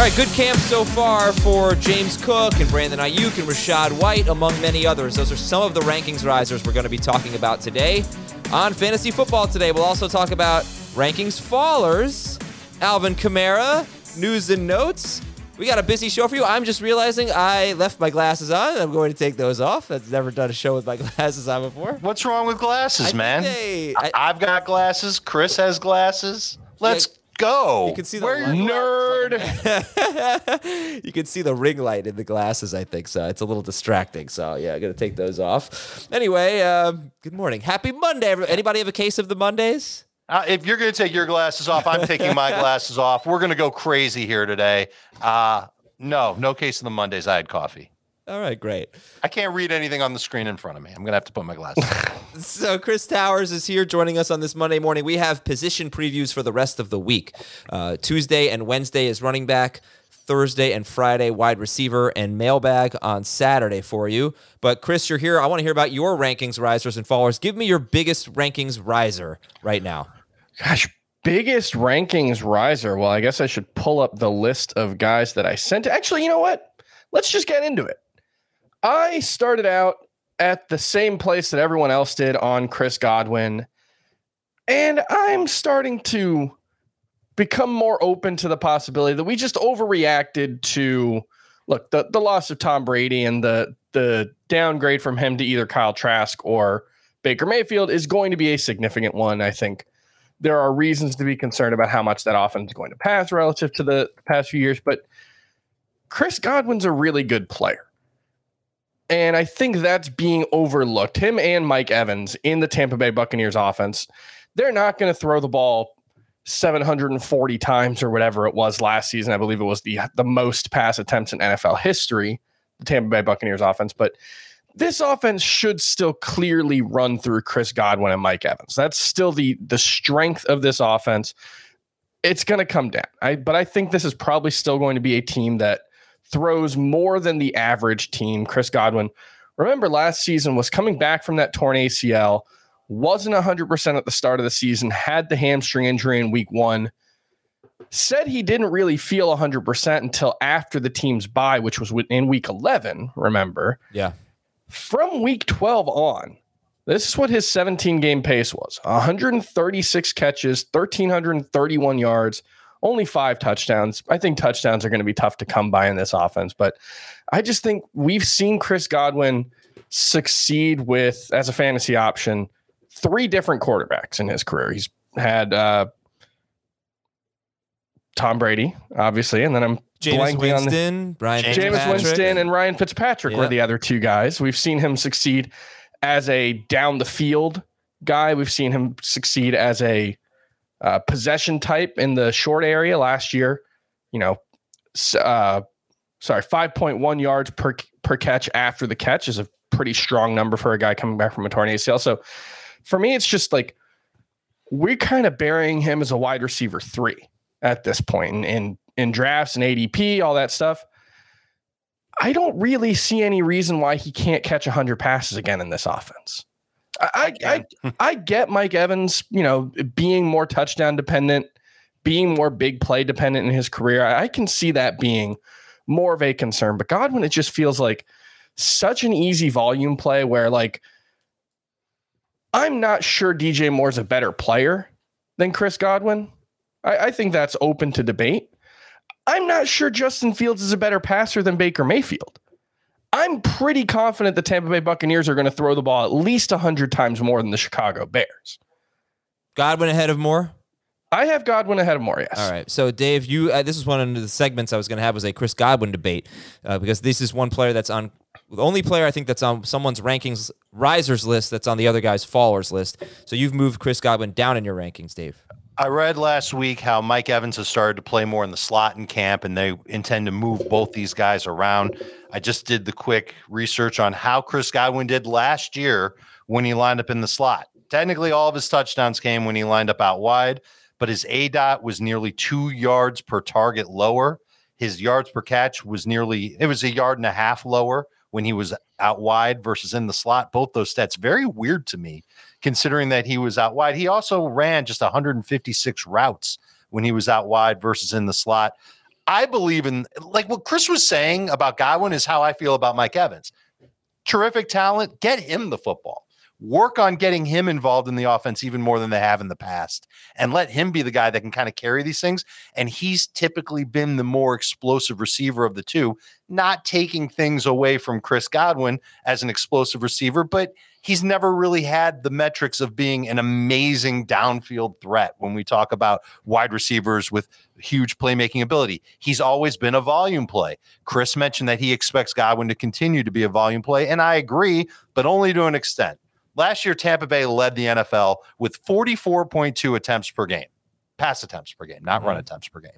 All right, good camp so far for James Cook and Brandon Aiyuk and Rachaad White, among many others. Those are some of the rankings risers we're going to be talking about today on Fantasy Football Today. We'll also talk about rankings fallers, Alvin Kamara, news and notes. We got a busy show for you. I'm just realizing I left my glasses on. I'm going to take those off. I've never done a show with my glasses on before. What's wrong with glasses, I man? they- I, have got glasses. Chris has glasses. Let's go. You can see the Where light. nerd. you can see the ring light in the glasses, I think. So it's a little distracting. So yeah, I'm gonna take those off. Anyway, um, good morning. Happy Monday. everybody. Anybody have a case of the Mondays? Uh, if you're going to take your glasses off, I'm taking my glasses off. We're going to go crazy here today. Uh, no, no case of the Mondays. I had coffee. All right, great. I can't read anything on the screen in front of me. I'm going to have to put my glasses on. So Chris Towers is here joining us on this Monday morning. We have position previews for the rest of the week. Uh, Tuesday and Wednesday is running back. Thursday and Friday wide receiver and mailbag on Saturday for you. But Chris, you're here. I want to hear about your rankings risers and followers. Give me your biggest rankings riser right now. Gosh, biggest rankings riser. Well, I guess I should pull up the list of guys that I sent. Actually, you know what? Let's just get into it. I started out at the same place that everyone else did on Chris Godwin, and I'm starting to become more open to the possibility that we just overreacted to look the, the loss of Tom Brady and the the downgrade from him to either Kyle Trask or Baker Mayfield is going to be a significant one. I think there are reasons to be concerned about how much that offense is going to pass relative to the past few years, but Chris Godwin's a really good player. And I think that's being overlooked. Him and Mike Evans in the Tampa Bay Buccaneers offense, they're not going to throw the ball 740 times or whatever it was last season. I believe it was the the most pass attempts in NFL history, the Tampa Bay Buccaneers offense, but this offense should still clearly run through Chris Godwin and Mike Evans. That's still the the strength of this offense. It's going to come down. I but I think this is probably still going to be a team that throws more than the average team. Chris Godwin, remember last season was coming back from that torn ACL, wasn't 100% at the start of the season, had the hamstring injury in week 1. Said he didn't really feel 100% until after the team's bye, which was in week 11, remember? Yeah. from week 12 on, this is what his 17 game pace was 136 catches, 1,331 yards, only five touchdowns. I think touchdowns are going to be tough to come by in this offense, but I just think we've seen Chris Godwin succeed with, as a fantasy option, three different quarterbacks in his career. He's had uh, Tom Brady, obviously, and then I'm James blanking on the, Winston, Brian Jameis Winston and Ryan Fitzpatrick were the other two guys. We've seen him succeed as a down the field guy. We've seen him succeed as a uh, possession type in the short area last year. You know, uh, sorry, 5.1 yards per per catch after the catch is a pretty strong number for a guy coming back from a torn ACL. So for me, it's just like we're kind of burying him as a wide receiver three at this point in, in, in drafts and ADP, all that stuff. I don't really see any reason why he can't catch 100 passes again in this offense. I, I, I, I get Mike Evans, you know, being more touchdown dependent, being more big play dependent in his career. I, I can see that being more of a concern. But Godwin, it just feels like such an easy volume play where, like, I'm not sure DJ Moore's a better player than Chris Godwin. I, I think that's open to debate. I'm not sure Justin Fields is a better passer than Baker Mayfield. I'm pretty confident the Tampa Bay Buccaneers are going to throw the ball at least 100 times more than the Chicago Bears. Godwin ahead of Moore? I have Godwin ahead of Moore, yes. All right. So, Dave, you uh, this is one of the segments I was going to have was a Chris Godwin debate uh, because this is one player that's on the only player I think that's on someone's rankings risers list that's on the other guy's followers list. So you've moved Chris Godwin down in your rankings, Dave. I read last week how Mike Evans has started to play more in the slot in camp, and they intend to move both these guys around. I just did the quick research on how Chris Godwin did last year when he lined up in the slot. Technically, all of his touchdowns came when he lined up out wide but his aDOT was nearly two yards per target lower. His yards per catch was nearly, it was a yard and a half lower when he was out wide versus in the slot. Both those stats very weird to me, considering that he was out wide. He also ran just 156 routes when he was out wide versus in the slot. I believe in like what Chris was saying about Godwin is how I feel about Mike Evans. Terrific talent, get him the football work on getting him involved in the offense even more than they have in the past and let him be the guy that can kind of carry these things. And he's typically been the more explosive receiver of the two, not taking things away from Chris Godwin as an explosive receiver, but he's never really had the metrics of being an amazing downfield threat when we talk about wide receivers with huge playmaking ability. He's always been a volume play. Chris mentioned that he expects Godwin to continue to be a volume play, and I agree, but only to an extent. Last year, Tampa Bay led the NFL with 44.2 attempts per game, pass attempts per game, not mm-hmm. run attempts per game.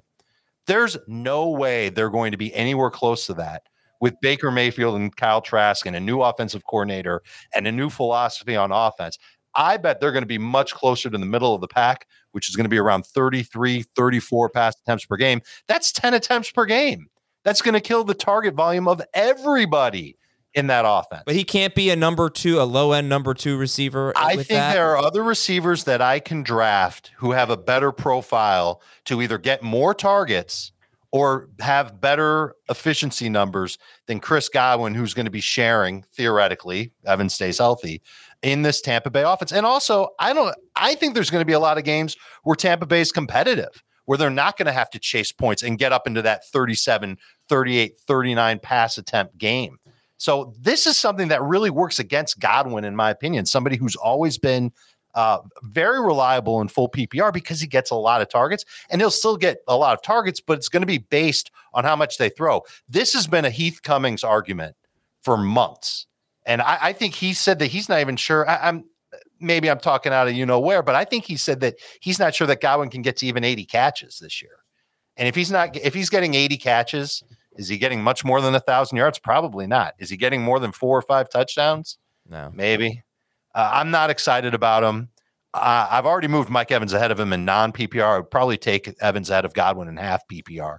There's no way they're going to be anywhere close to that with Baker Mayfield and Kyle Trask and a new offensive coordinator and a new philosophy on offense. I bet they're going to be much closer to the middle of the pack, which is going to be around 33, 34 pass attempts per game. That's 10 attempts per game. That's going to kill the target volume of everybody in that offense. But he can't be a number two, a low end number two receiver. I think that. there are other receivers that I can draft who have a better profile to either get more targets or have better efficiency numbers than Chris Godwin, who's going to be sharing theoretically, Evan stays healthy in this Tampa Bay offense. And also, I don't I think there's going to be a lot of games where Tampa Bay is competitive, where they're not going to have to chase points and get up into that 37, 38, 39 pass attempt game. So this is something that really works against Godwin, in my opinion. Somebody who's always been uh, very reliable in full PPR because he gets a lot of targets, and he'll still get a lot of targets, but it's going to be based on how much they throw. This has been a Heath Cummings argument for months, and I, I think he said that he's not even sure. I, I'm maybe I'm talking out of you know where, but I think he said that he's not sure that Godwin can get to even 80 catches this year. And if he's not, if he's getting 80 catches is he getting much more than a thousand yards? Probably not. Is he getting more than four or five touchdowns? No, maybe. Uh, I'm not excited about him. Uh, I've already moved Mike Evans ahead of him in non PPR. I would probably take Evans ahead of Godwin in half PPR.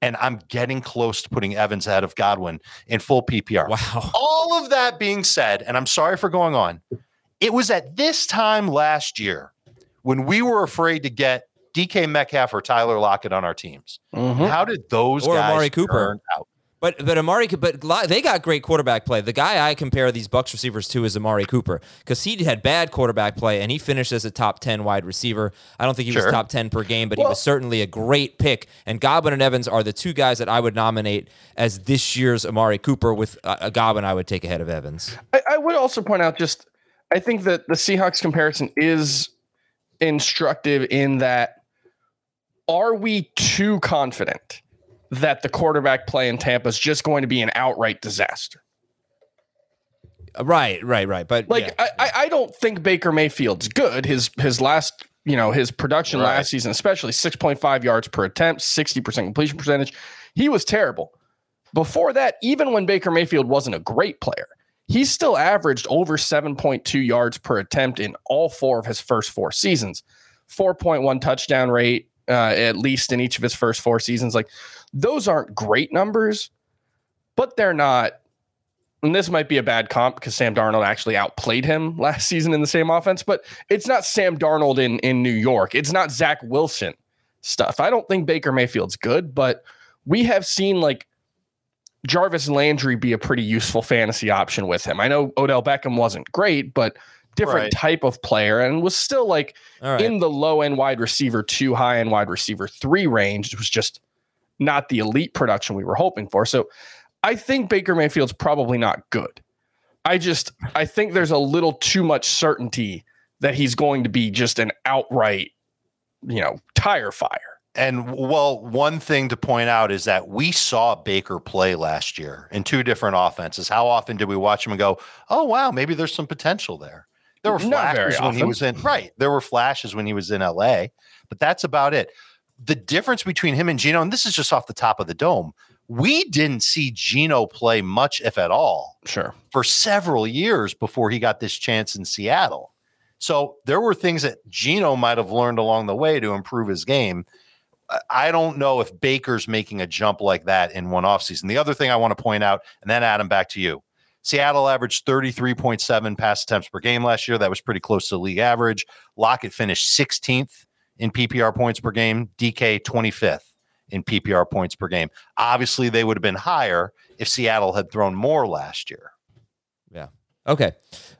And I'm getting close to putting Evans ahead of Godwin in full PPR. Wow. All of that being said, and I'm sorry for going on, it was at this time last year when we were afraid to get DK Metcalf or Tyler Lockett on our teams. Mm-hmm. How did those or guys Amari Cooper out? But but Amari, but they got great quarterback play. The guy I compare these Bucs receivers to is Amari Cooper because he had bad quarterback play and he finished as a top ten wide receiver. I don't think he sure. was top ten per game, but well, he was certainly a great pick. And Godwin and Evans are the two guys that I would nominate as this year's Amari Cooper. With uh, a Godwin, I would take ahead of Evans. I, I would also point out just I think that the Seahawks comparison is instructive in that are we too confident that the quarterback play in Tampa is just going to be an outright disaster? Right, right, right. But Like yeah. I, I, I don't think Baker Mayfield's good. His his last you know his production Right. last season, especially six point five yards per attempt, sixty percent completion percentage, he was terrible. Before that, even when Baker Mayfield wasn't a great player, he still averaged over seven point two yards per attempt in all four of his first four seasons, four point one touchdown rate uh, at least in each of his first four seasons. Like those aren't great numbers, but they're not and this might be a bad comp because Sam Darnold actually outplayed him last season in the same offense, but it's not Sam Darnold in, in New York. It's not Zach Wilson stuff. I don't think Baker Mayfield's good, but we have seen like Jarvis Landry be a pretty useful fantasy option with him. I know Odell Beckham wasn't great, but different Right. type of player and was still like all right. in the low end wide receiver two, high end wide receiver three range. It was just not the elite production we were hoping for. So I think Baker Mayfield's probably not good. I just I think there's a little too much certainty that he's going to be just an outright, you know, tire fire. And well, one thing to point out is that we saw Baker play last year in two different offenses. How often did we watch him and go, "Oh wow, maybe there's some potential there"? There were flashes when he was in right. There were flashes when he was in LA, but that's about it. The difference between him and Geno, and this is just off the top of the dome, we didn't see Geno play much, if at all, Sure. for several years before he got this chance in Seattle. So there were things that Geno might have learned along the way to improve his game. I- I don't know if Baker's making a jump like that in one offseason. The other thing I want to point out, and then Adam, back to you. Seattle averaged 33.7 pass attempts per game last year. That was pretty close to the league average. Lockett finished 16th in PPR points per game, DK 25th in PPR points per game. Obviously, they would have been higher if Seattle had thrown more last year. Yeah. Okay.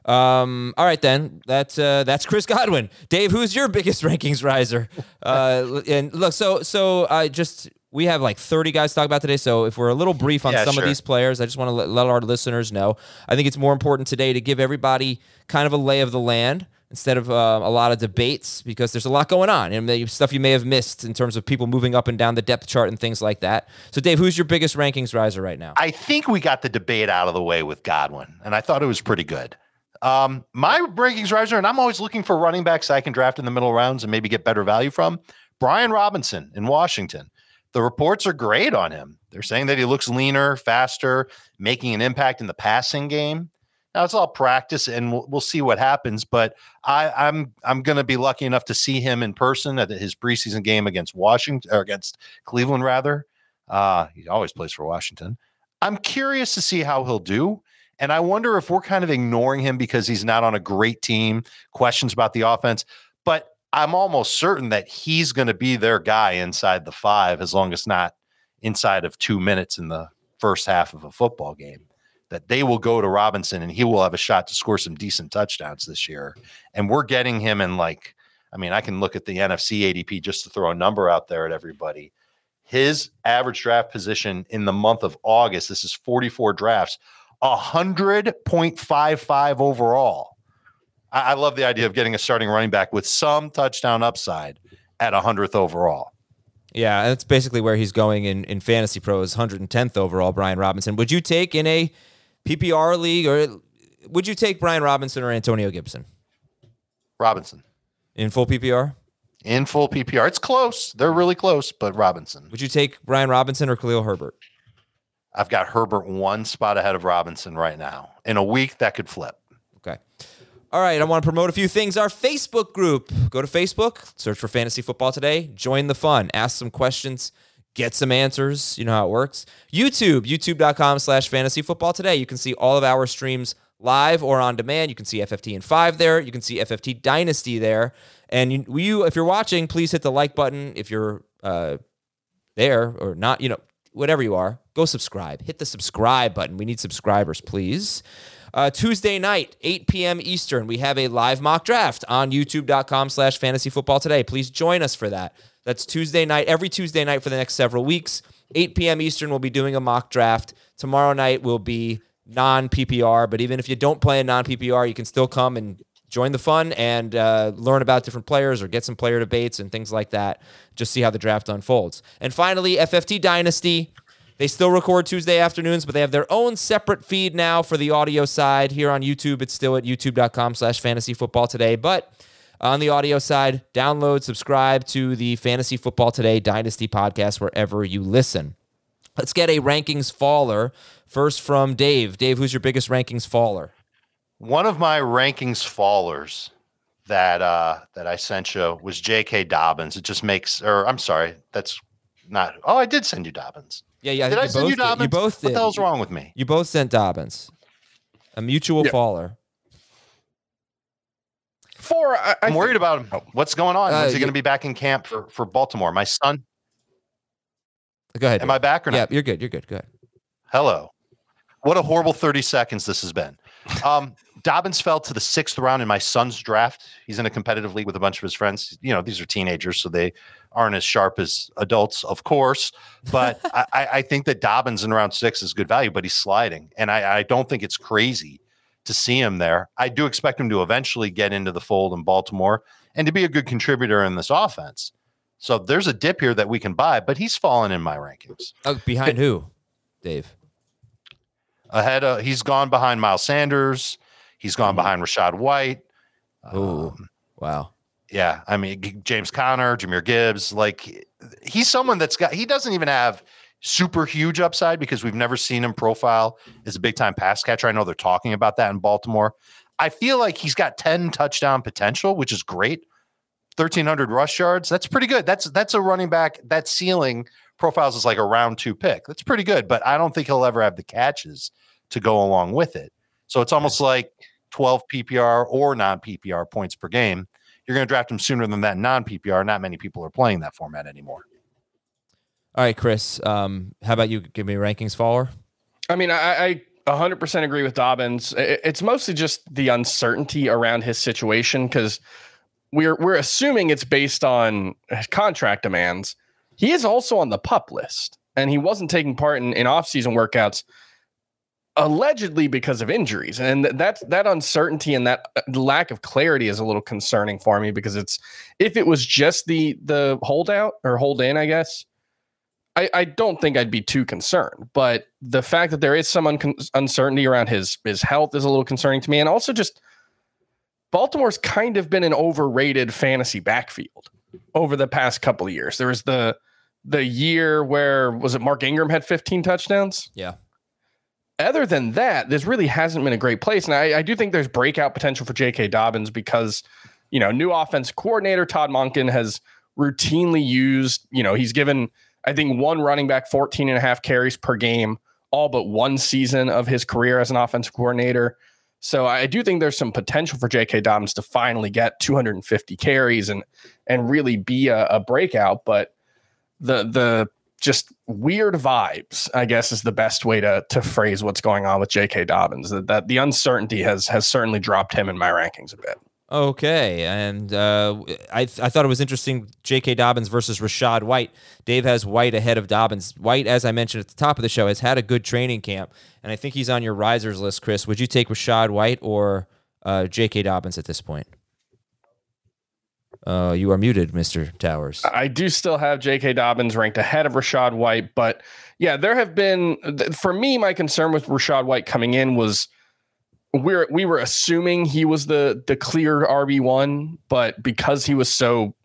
Um, all right then. That's uh, that's Chris Godwin. Dave, who's your biggest rankings riser? Uh, and look, so so I just we have like 30 guys to talk about today. So if we're a little brief on Yeah, some sure. of these players, I just want to let, let our listeners know. I think it's more important today to give everybody kind of a lay of the land instead of uh, a lot of debates because there's a lot going on and stuff you may have missed in terms of people moving up and down the depth chart and things like that. So Dave, who's your biggest rankings riser right now? I think we got the debate out of the way with Godwin, and I thought it was pretty good. Um, my rankings riser, and I'm always looking for running backs I can draft in the middle rounds and maybe get better value from. Brian Robinson in Washington. The reports are great on him. They're saying that he looks leaner, faster, making an impact in the passing game. Now it's all practice, and we'll, we'll see what happens. But I, I'm I'm going to be lucky enough to see him in person at his preseason game against Washington or against Cleveland, rather. Uh, he always plays for Washington. I'm curious to see how he'll do. And I wonder if we're kind of ignoring him because he's not on a great team, questions about the offense. But I'm almost certain that he's going to be their guy inside the five as long as not inside of two minutes in the first half of a football game. That they will go to Robinson and he will have a shot to score some decent touchdowns this year. And we're getting him in like, I mean, I can look at the NFFC ADP just to throw a number out there at everybody his average draft position in the month of August, this is 44 drafts, 100.55 overall. I, I love the idea of getting a starting running back with some touchdown upside at 100th overall. Yeah, that's basically where he's going in, in FantasyPros, 110th overall, Brian Robinson. Would you take in a PPR league or would you take Brian Robinson or Antonio Gibson Robinson in full PPR? in full PPR. It's close. They're really close, but Robinson. Would you take Brian Robinson or Khalil Herbert? I've got Herbert one spot ahead of Robinson right now. In a week, that could flip. Okay. All right, I want to promote a few things. Our Facebook group. Go to Facebook, search for Fantasy Football Today, join the fun, ask some questions, get some answers. You know how it works. YouTube, youtube.com slash fantasy football today. You can see all of our streams live or on demand. You can see FFT in five there. You can see FFT Dynasty there. And you, you if you're watching, please hit the like button. If you're uh, there or not, you know, whatever you are, go subscribe. Hit the subscribe button. We need subscribers, please. Uh, Tuesday night, 8 p.m. Eastern, we have a live mock draft on youtube.com slash fantasy football today. Please join us for that. That's Tuesday night, every Tuesday night for the next several weeks. 8 p.m. Eastern, we'll be doing a mock draft. Tomorrow night will be non PPR, but even if you don't play a non PPR, you can still come and join the fun and uh, learn about different players or get some player debates and things like that. Just see how the draft unfolds. And finally, FFT Dynasty. They still record Tuesday afternoons, but they have their own separate feed now for the audio side. Here on YouTube, it's still at youtube.com slash fantasy football today. But on the audio side, download, subscribe to the Fantasy Football Today Dynasty podcast wherever you listen. Let's get a rankings faller. First from Dave. Dave, who's your biggest rankings faller? One of my rankings fallers that uh that I sent you was J.K. Dobbins. It just makes, or I'm sorry, that's not. Oh, I did send you Dobbins. Yeah, yeah. I Did I send both you did. Dobbins? You both did. What the hell's wrong with me? You both sent Dobbins. A mutual Yeah. faller. Four. I, I'm worried about him. What's going on? Uh, When's he going to be back in camp for for Baltimore? My son. Go ahead. Am I back or not? Yeah, you're good. You're good. Go ahead. Hello. What a horrible 30 seconds this has been. Um, Dobbins fell to the sixth round in my son's draft. He's in a competitive league with a bunch of his friends. You know, these are teenagers, so they aren't as sharp as adults, of course. But I, I think that Dobbins in round six is good value, but he's sliding. And I, I don't think it's crazy to see him there. I do expect him to eventually get into the fold in Baltimore and to be a good contributor in this offense. So there's a dip here that we can buy, but he's fallen in my rankings. Oh, behind who? Dave. ahead of he's gone behind Miles Sanders. He's gone behind Rachaad White. Ooh. Um, Wow. yeah, I mean James Conner, Jahmyr Gibbs, like he's someone that's got he doesn't even have super huge upside because we've never seen him profile as a big time pass catcher. I know they're talking about that in Baltimore. I feel like he's got 10 touchdown potential, which is great. 1300 rush yards. That's pretty good. That's that's a running back that ceiling profiles is like a round 2 pick. That's pretty good, but I don't think he'll ever have the catches to go along with it. So it's almost like 12 PPR or non PPR points per game. You're going to draft him sooner than that non PPR. Not many people are playing that format anymore. All right, Chris. Um, how about you give me rankings faller? I mean, I, I 100% agree with Dobbins. It's mostly just the uncertainty around his situation because we're we're assuming it's based on contract demands. He is also on the pup list, and he wasn't taking part in, in off-season workouts allegedly because of injuries. And that that uncertainty and that uh, lack of clarity is a little concerning for me because it's if it was just the the holdout or hold in, I guess. I, I don't think I'd be too concerned, but the fact that there is some uncon uncertainty around his his health is a little concerning to me, and also just Baltimore's kind of been an overrated fantasy backfield over the past couple of years. There was the the year where was it Mark Ingram had 15 touchdowns. Yeah. Other than that, this really hasn't been a great place, and I, I do think there's breakout potential for J.K. Dobbins because you know new offense coordinator Todd Monken has routinely used. You know he's given I think one running back 14 and a half carries per game, all but one season of his career as an offensive coordinator. So I do think there's some potential for J.K. Dobbins to finally get 250 carries and and really be a, a breakout. But the the just weird vibes, I guess, is the best way to to phrase what's going on with J.K. Dobbins. That, that the uncertainty has has certainly dropped him in my rankings a bit. Okay, and uh, I I thought it was interesting. J.K. Dobbins versus Rachaad White. Dave has White ahead of Dobbins. White, as I mentioned at the top of the show, has had a good training camp, and I think he's on your risers list. Chris, would you take Rachaad White or uh, J.K. Dobbins at this point? Uh, you are muted, Mister Towers. I do still have J.K. Dobbins ranked ahead of Rachaad White, but yeah, there have been for me. My concern with Rachaad White coming in was we're we were assuming he was the the clear RB one, but because he was so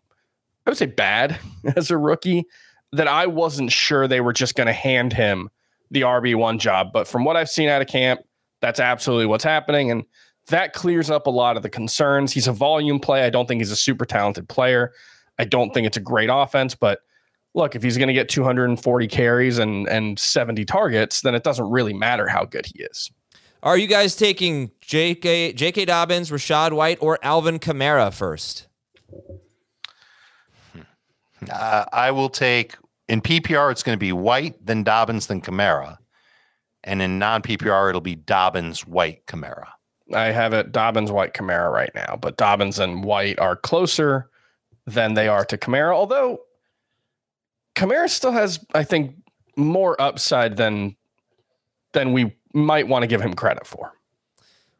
I would say bad as a rookie, that I wasn't sure they were just going to hand him the RB one job. But from what I've seen out of camp, that's absolutely what's happening, and that clears up a lot of the concerns. He's a volume play. I don't think he's a super talented player. I don't think it's a great offense, but look, if he's going to get 240 carries and and 70 targets, then it doesn't really matter how good he is. Are you guys taking J.K. J.K. Dobbins, Rachaad White, or Alvin Kamara first? Uh, I will take in PPR, it's going to be White, then Dobbins, then Kamara. And in non PPR, it'll be Dobbins, White, Kamara. I have it Dobbins, White, Kamara right now, but Dobbins and White are closer than they are to Kamara. Although Kamara still has, I think, more upside than than we might want to give him credit for.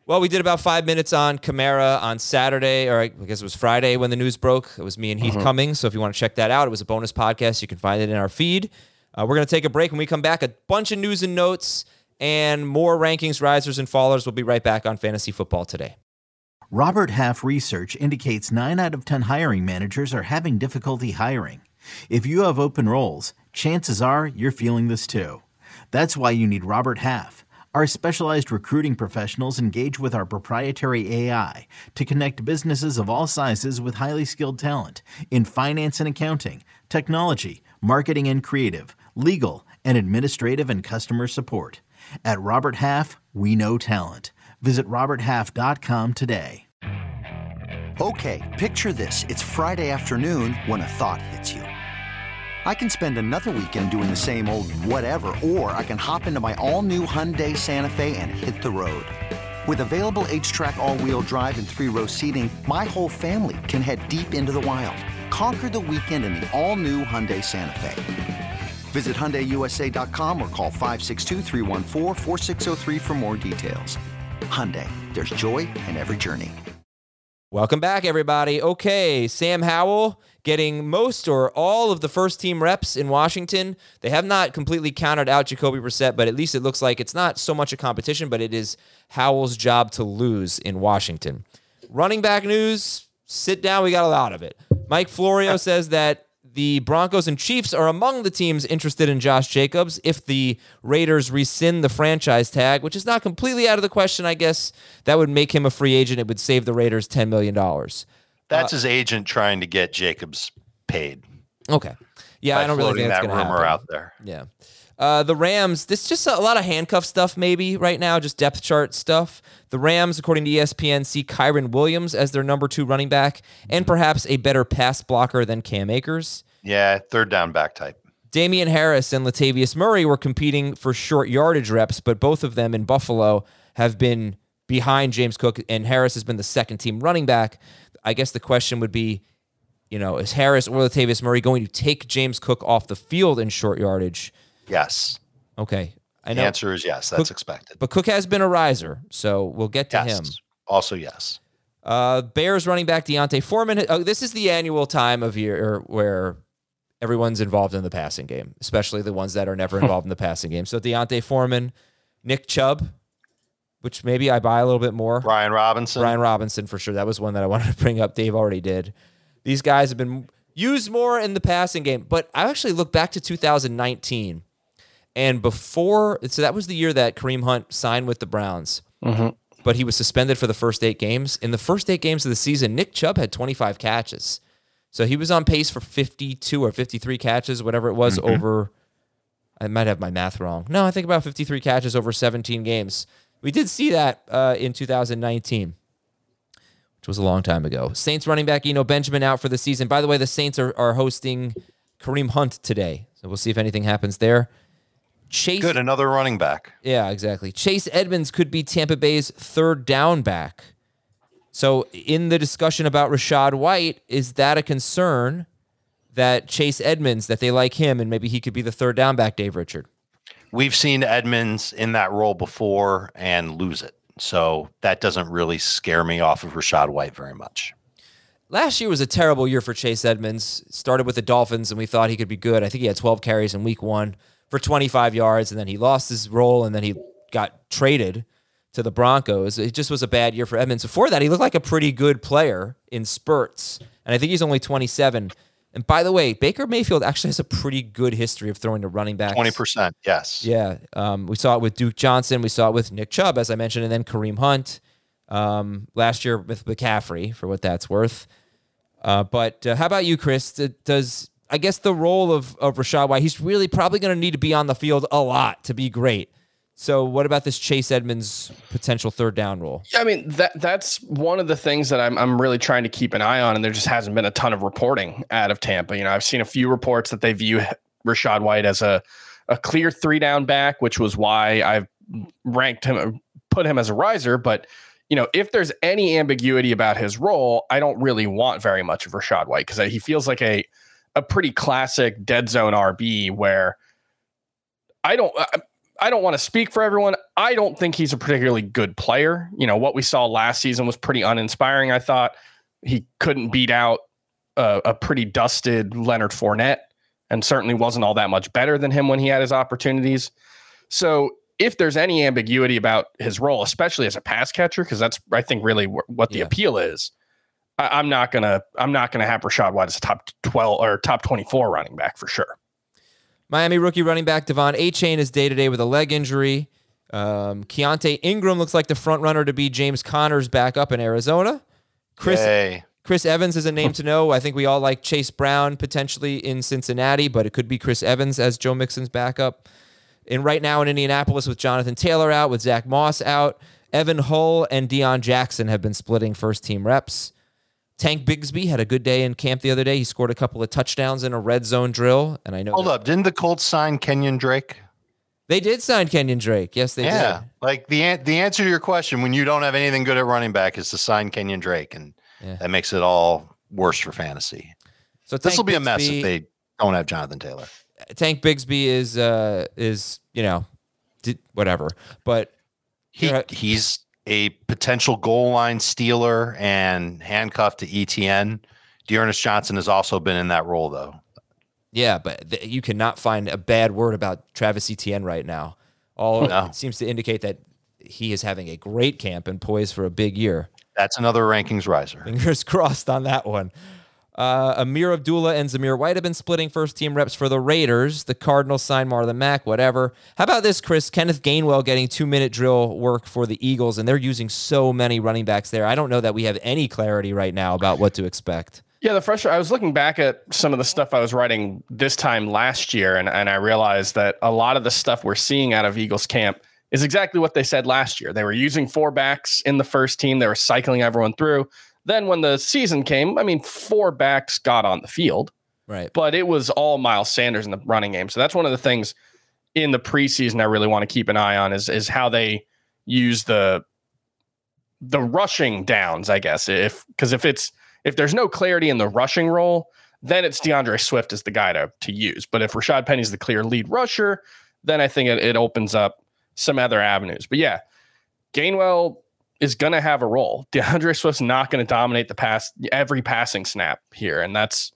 Well, we did about five minutes on Kamara on Saturday, or I guess it was Friday when the news broke. It was me and Heath Cummings. So if you want to check that out, it was a bonus podcast. You can find it in our feed. Uh, we're going to take a break. When we come back, a bunch of news and notes and more rankings, risers, and fallers. We'll be right back on Fantasy Football today. Robert Half research indicates 9 out of 10 hiring managers are having difficulty hiring. If you have open roles, chances are you're feeling this too. That's why you need Robert Half. Our specialized recruiting professionals engage with our proprietary AI to connect businesses of all sizes with highly skilled talent in finance and accounting, technology, marketing and creative, legal, and administrative and customer support. At Robert Half, we know talent. Visit RobertHalf.com today. Okay, picture this. It's Friday afternoon when a thought hits you. I can spend another weekend doing the same old whatever, or I can hop into my all new Hyundai Santa Fe and hit the road. With available HTRAC, all wheel drive, and three row seating, my whole family can head deep into the wild. Conquer the weekend in the all new Hyundai Santa Fe. Visit HyundaiUSA.com or call 562 for more details. Hyundai, there's joy in every journey. Welcome back, everybody. Okay, Sam Howell getting most or all of the first team reps in Washington. They have not completely counted out Jacoby Brissett, but at least it looks like it's not so much a competition, but it is Howell's job to lose in Washington. Running back news, sit down. We got a lot of it. Mike Florio says that the Broncos and Chiefs are among the teams interested in Josh Jacobs if the Raiders rescind the franchise tag, which is not completely out of the question, I guess. That would make him a free agent. It would save the Raiders $10 million. That's uh, his agent trying to get Jacobs paid. Okay. Yeah, I don't really think that's that rumor happen. out there. Yeah. Uh, the Rams, this just a lot of handcuff stuff, maybe right now, just depth chart stuff. The Rams, according to ESPN, see Kyren Williams as their number two running back and perhaps a better pass blocker than Cam Akers. Yeah, third down back type. Damien Harris and Latavius Murray were competing for short yardage reps, but both of them in Buffalo have been behind James Cook, and Harris has been the second team running back. I guess the question would be, you know, is Harris or Latavius Murray going to take James Cook off the field in short yardage? Yes. Okay. I know. The answer is yes. That's Cook, expected. But Cook has been a riser, so we'll get to yes. him. Also, yes. Uh, Bears running back D'Onta Foreman. Uh, this is the annual time of year where everyone's involved in the passing game, especially the ones that are never involved in the passing game. So D'Onta Foreman, Nick Chubb, which maybe I buy a little bit more. Brian Robinson. Brian Robinson for sure. That was one that I wanted to bring up. Dave already did. These guys have been used more in the passing game, but I actually look back to 2019 and before, so that was the year that Kareem Hunt signed with the Browns. Mm-hmm. But he was suspended for the first eight games. In the first eight games of the season, Nick Chubb had 25 catches. So he was on pace for 52 or 53 catches, whatever it was, mm-hmm. over. I might have my math wrong. No, I think about 53 catches over 17 games. We did see that uh, in 2019, which was a long time ago. Saints running back Eno Benjamin out for the season. By the way, the Saints are, are hosting Kareem Hunt today. So we'll see if anything happens there. Chase Good, another running back. Yeah, exactly. Chase Edmonds could be Tampa Bay's third down back. So in the discussion about Rachaad White, is that a concern that Chase Edmonds, that they like him and maybe he could be the third down back, Dave Richard? We've seen Edmonds in that role before and lose it. So that doesn't really scare me off of Rachaad White very much. Last year was a terrible year for Chase Edmonds. Started with the Dolphins and we thought he could be good. I think he had 12 carries in week one for 25 yards, and then he lost his role, and then he got traded to the Broncos. It just was a bad year for Edmonds. Before that, he looked like a pretty good player in spurts, and I think he's only 27. And by the way, Baker Mayfield actually has a pretty good history of throwing to running backs. Twenty percent, yes. Yeah, um, we saw it with Duke Johnson. We saw it with Nick Chubb, as I mentioned, and then Kareem Hunt um, last year with McCaffrey, for what that's worth. Uh, but uh, how about you, Chris? Does I guess the role of of Rachaad White, he's really probably going to need to be on the field a lot to be great. So, what about this Chase Edmonds potential third down role? Yeah, I mean that that's one of the things that I'm I'm really trying to keep an eye on, and there just hasn't been a ton of reporting out of Tampa. You know, I've seen a few reports that they view Rachaad White as a a clear three down back, which was why I've ranked him, put him as a riser. But you know, if there's any ambiguity about his role, I don't really want very much of Rachaad White because he feels like a a pretty classic dead zone RB where I don't I don't want to speak for everyone. I don't think he's a particularly good player. You know, what we saw last season was pretty uninspiring. I thought he couldn't beat out a, a pretty dusted Leonard Fournette. and certainly wasn't all that much better than him when he had his opportunities. So if there's any ambiguity about his role, especially as a pass catcher, because that's I think really wh- what the Yeah. appeal is. I, I'm not gonna I'm not gonna have Rachaad White as a top twelve or top twenty four running back for sure. Miami rookie running back De'Von Achane is day to day with a leg injury. Um, Keaontay Ingram looks like the front runner to be James Conner's backup in Arizona. Chris Yay. Chris Evans is a name to know. I think we all like Chase Brown potentially in Cincinnati, but it could be Chris Evans as Joe Mixon's backup. And right now in Indianapolis with Jonathan Taylor out, with Zack Moss out, Evan Hull and Deon Jackson have been splitting first team reps. Tank Bigsby had a good day in camp the other day. He scored a couple of touchdowns in a red zone drill, and I know Hold up. Didn't the Colts sign Kenyon Drake? they did sign Kenyon Drake. Yes, they yeah. did. Like the the answer to your question when you don't have anything good at running back is to sign Kenyon Drake, and Yeah. that makes it all worse for fantasy. So This will be a mess if they don't have Jonathan Taylor. Tank Bigsby is uh is you know did, whatever, but He he's a potential goal line stealer and handcuffed to Etienne. D'Ernest Johnson has also been in that role though. yeah, but th- you cannot find a bad word about Travis Etienne right now. All No. it seems to indicate that he is having a great camp and poised for a big year. That's another rankings riser. Fingers crossed on that one. Uh, Ameer Abdullah and Zamir White have been splitting first team reps for the Raiders. The Cardinals signed Marlon Mack, whatever. How about this, Chris? Kenneth Gainwell getting two minute drill work for the Eagles, and they're using so many running backs there. I don't know that we have any clarity right now about what to expect. Yeah, the fresher. I was looking back at some of the stuff I was writing this time last year, and, and I realized that a lot of the stuff we're seeing out of Eagles camp is exactly what they said last year. They were using four backs in the first team, they were cycling everyone through. Then when the season came, I mean, four backs got on the field, Right. but it was all Miles Sanders in the running game. So that's one of the things in the preseason I really want to keep an eye on is is how they use the the rushing downs, I guess. If because if it's if there's no clarity in the rushing role, then it's D'Andre Swift is the guy to to use. But if Rashaad Penny's the clear lead rusher, then I think it, it opens up some other avenues. But yeah, Gainwell is going to have a role. D'Andre Swift's not going to dominate the pass every passing snap here, and that's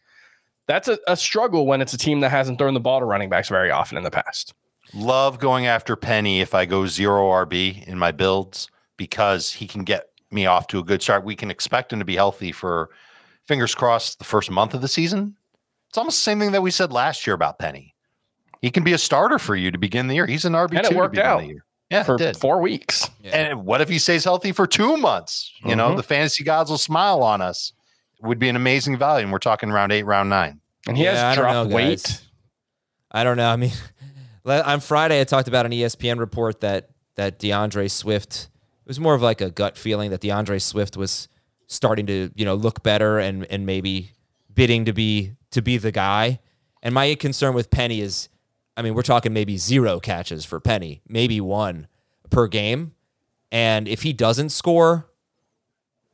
that's a, a struggle when it's a team that hasn't thrown the ball to running backs very often in the past. Love going after Penny if I go zero RB in my builds because he can get me off to a good start. We can expect him to be healthy for fingers crossed the first month of the season. It's almost the same thing that we said last year about Penny. He can be a starter for you to begin the year. He's an RB two to begin out the year. Yeah, for four weeks. And what if he stays healthy for two months? You know, Mhm. the fantasy gods will smile on us. It would be an amazing value. And we're talking round eight, round nine. And he Yeah, has don't dropped know, weight. I don't know. I mean, on Friday I talked about an ESPN report that that D'Andre Swift it was more of like a gut feeling that D'Andre Swift was starting to you know look better and and maybe bidding to be to be the guy. And my concern with Penny is, I mean, we're talking maybe zero catches for Penny, maybe one per game. And if he doesn't score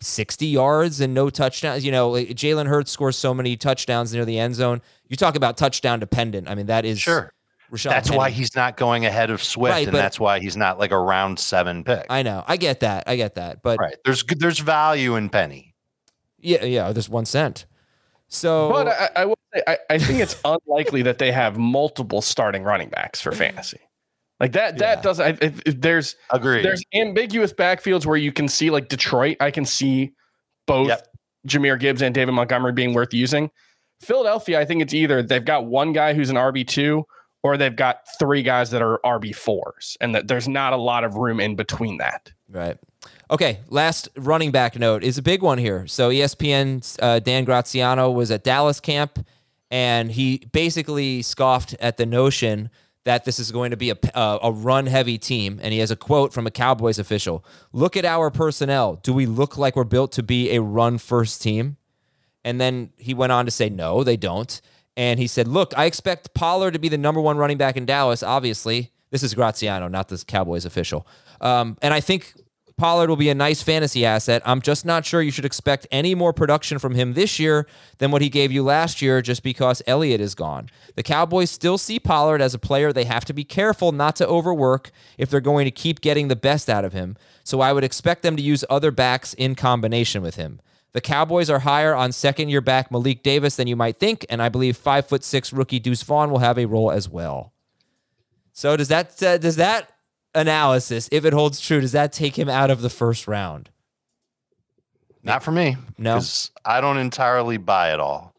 60 yards and no touchdowns, you know, like Jalen Hurts scores so many touchdowns near the end zone. You talk about touchdown dependent. I mean, that is Sure. Rashad That's why he's not going ahead of Swift, Right, and but- that's why he's not like a round seven pick. I know. I get that. I get that. But right. There's there's value in Penny. yeah, yeah, there's one cent. So But I, I will say, I, I think it's unlikely that they have multiple starting running backs for fantasy. Like that, Yeah. that doesn't. I, if- if there's Agreed. there's ambiguous backfields where you can see like Detroit. I can see both Yep. Jahmyr Gibbs and David Montgomery being worth using. Philadelphia, I think it's either they've got one guy who's an RB two, or they've got three guys that are RB fours, and that there's not a lot of room in between that. Right. Okay. Last running back note is a big one here. So ESPN's uh, Dan Graziano was at Dallas camp, and he basically scoffed at the notion that this is going to be a, a, a run heavy team. And he has a quote from a Cowboys official Look at our personnel. Do we look like we're built to be a run first team? And then he went on to say, no, they don't. And he said, look, I expect Pollard to be the number one running back in Dallas, obviously. This is Graziano, not this Cowboys official. Um, and I think Pollard will be a nice fantasy asset. I'm just not sure you should expect any more production from him this year than what he gave you last year just because Elliott is gone. The Cowboys still see Pollard as a player they have to be careful not to overwork if they're going to keep getting the best out of him. So I would expect them to use other backs in combination with him. The Cowboys are higher on second year back Malik Davis than you might think, and I believe five foot six rookie Deuce Vaughn will have a role as well. So does that uh, does that analysis, if it holds true, does that take him out of the first round? Not for me. No. I don't entirely buy it all.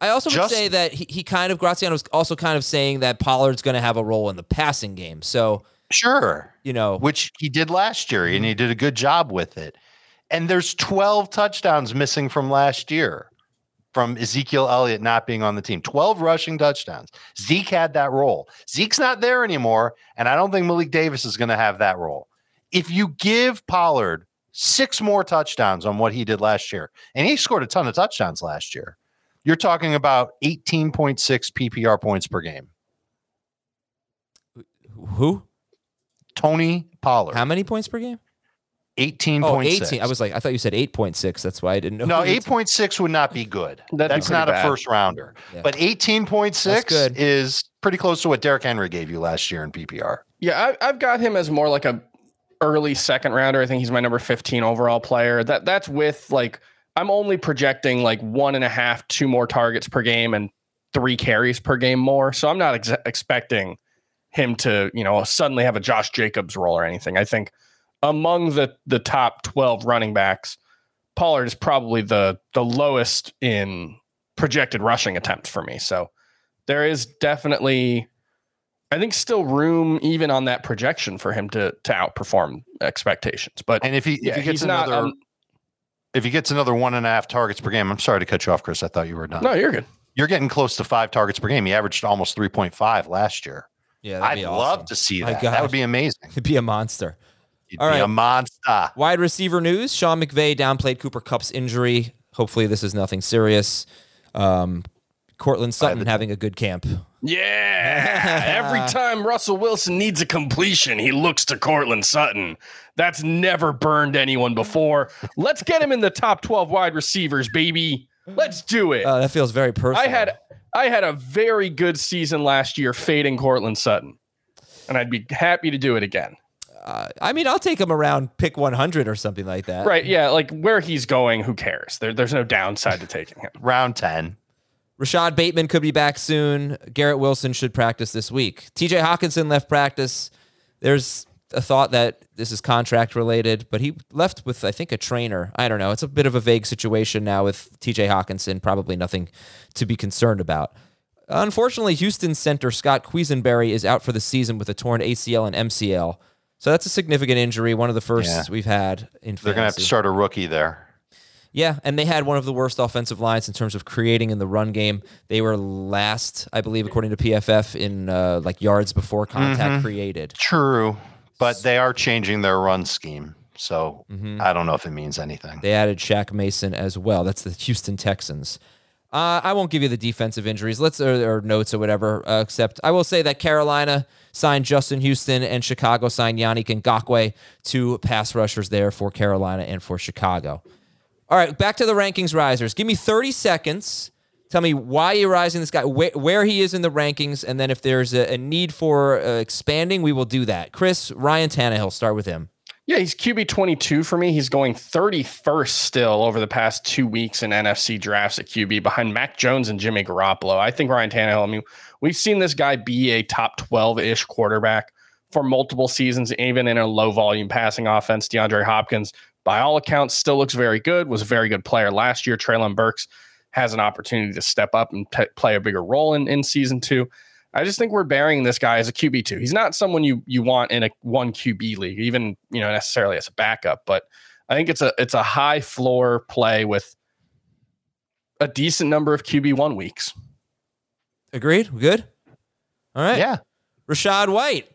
I also would say that he, he kind of Graziano was also kind of saying that Pollard's going to have a role in the passing game. So Sure. you know, Which he did last year, and he did a good job with it. And there's 12 touchdowns missing from last year from Ezekiel Elliott not being on the team. 12 rushing touchdowns. Zeke had that role. Zeke's not there anymore, and I don't think Malik Davis is going to have that role. If you give Pollard six more touchdowns on what he did last year, and he scored a ton of touchdowns last year, you're talking about 18.6 PPR points per game. who? Tony Pollard. How many points per game? 18.6. Oh, 18. I was like, I thought you said 8.6. That's why I didn't know. No, eight point six would not be good. That'd That's pretty not a first rounder. Yeah. But eighteen point That's six good. is pretty close to what Derrick Henry gave you last year in PPR. Yeah, I, I've got him as more like a early second rounder. I think he's my number 15 overall player. That that's with like I'm only projecting like one and a half, two more targets per game and three carries per game more. So I'm not ex- expecting him to, you know, suddenly have a Josh Jacobs role or anything. I think among the the top 12 running backs, Pollard is probably the the lowest in projected rushing attempts for me. So there is definitely I think still room even on that projection for him to to outperform expectations. But And if he yeah, if he gets he's not another um, if he gets another one and a half targets per game, I'm sorry to cut you off, Chris. I thought you were done. no, you're good. You're getting close to five targets per game. He averaged almost three point five last year. Yeah, that'd I'd be love to see that. That would be amazing. He'd be a monster. He'd All be right. a monster. Wide receiver news: Sean McVay downplayed Cooper Kupp's injury. Hopefully, this is nothing serious. Um, Courtland Sutton having a good camp. Yeah. Every time Russell Wilson needs a completion, he looks to Courtland Sutton. That's never burned anyone before. Let's get him in the top 12 wide receivers, baby. Let's do it. Uh, that feels very personal. I had I had a very good season last year fading Courtland Sutton. And I'd be happy to do it again. Uh, I mean, I'll take him around pick 100 or something like that. Right. Yeah. Like where he's going, who cares? There, there's no downside to taking him. Round ten. Rashod Bateman could be back soon. Garrett Wilson should practice this week. TJ Hockenson left practice. There's a thought that this is contract related, but he left with, I think, a trainer. I don't know. It's a bit of a vague situation now with TJ Hockenson. Probably nothing to be concerned about. Unfortunately, Houston center Scott Quessenberry is out for the season with a torn ACL and MCL. So that's a significant injury, one of the first Yeah. we've had in They're gonna have to start a rookie there. Yeah, and they had one of the worst offensive lines in terms of creating in the run game. They were last, I believe, according to PFF, in uh, like yards before contact created. True. But they are changing their run scheme. So Mm-hmm. I don't know if it means anything. They added Shaq Mason as well. That's the Houston Texans. Uh, I won't give you the defensive injuries. Let's or, or notes or whatever. Uh, except I will say that Carolina signed Justin Houston and Chicago signed Yannick Ngakoue, two pass rushers there for Carolina and for Chicago. All right, back to the rankings risers. Give me 30 seconds. Tell me why you're rising this guy, where, where he is in the rankings, and then if there's a, a need for uh, expanding, we will do that. Chris, Ryan Tannehill, start with him. Yeah, he's QB 22 for me. He's going 31st still over the past two weeks in NFFC drafts at QB behind Mac Jones and Jimmy Garoppolo. I think Ryan Tannehill, I mean, we've seen this guy be a top 12 ish quarterback for multiple seasons, even in a low volume passing offense. DeAndre Hopkins, by all accounts, still looks very good, was a very good player last year. Treylon Burks has an opportunity to step up and t- play a bigger role in, in season two. I just think we're burying this guy as a QB two. He's not someone you you want in a one QB league, even you know necessarily as a backup. But I think it's a it's a high floor play with a decent number of QB one weeks. Agreed? Good? All right. Yeah. Rachaad White.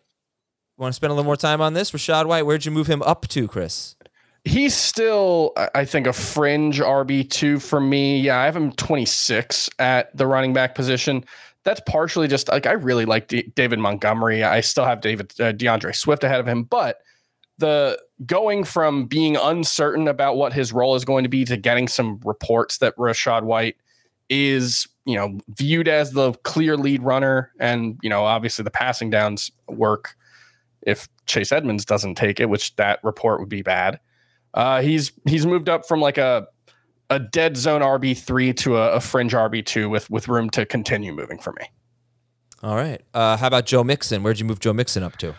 Want to spend a little more time on this? Rachaad White, where'd you move him up to, Chris? He's still, I- I think, a fringe RB two for me. Yeah, I have him twenty six at the running back position. That's partially just like I really like D- David Montgomery. I still have David uh, D'Andre Swift ahead of him, but the going from being uncertain about what his role is going to be to getting some reports that Rachaad White is, you know, viewed as the clear lead runner, and you know, obviously the passing downs work if Chase Edmonds doesn't take it, which that report would be bad. Uh, he's he's moved up from like a a dead zone RB three to a, a fringe RB two with with room to continue moving for me. All right. Uh, how about Joe Mixon? Where'd you move Joe Mixon up to?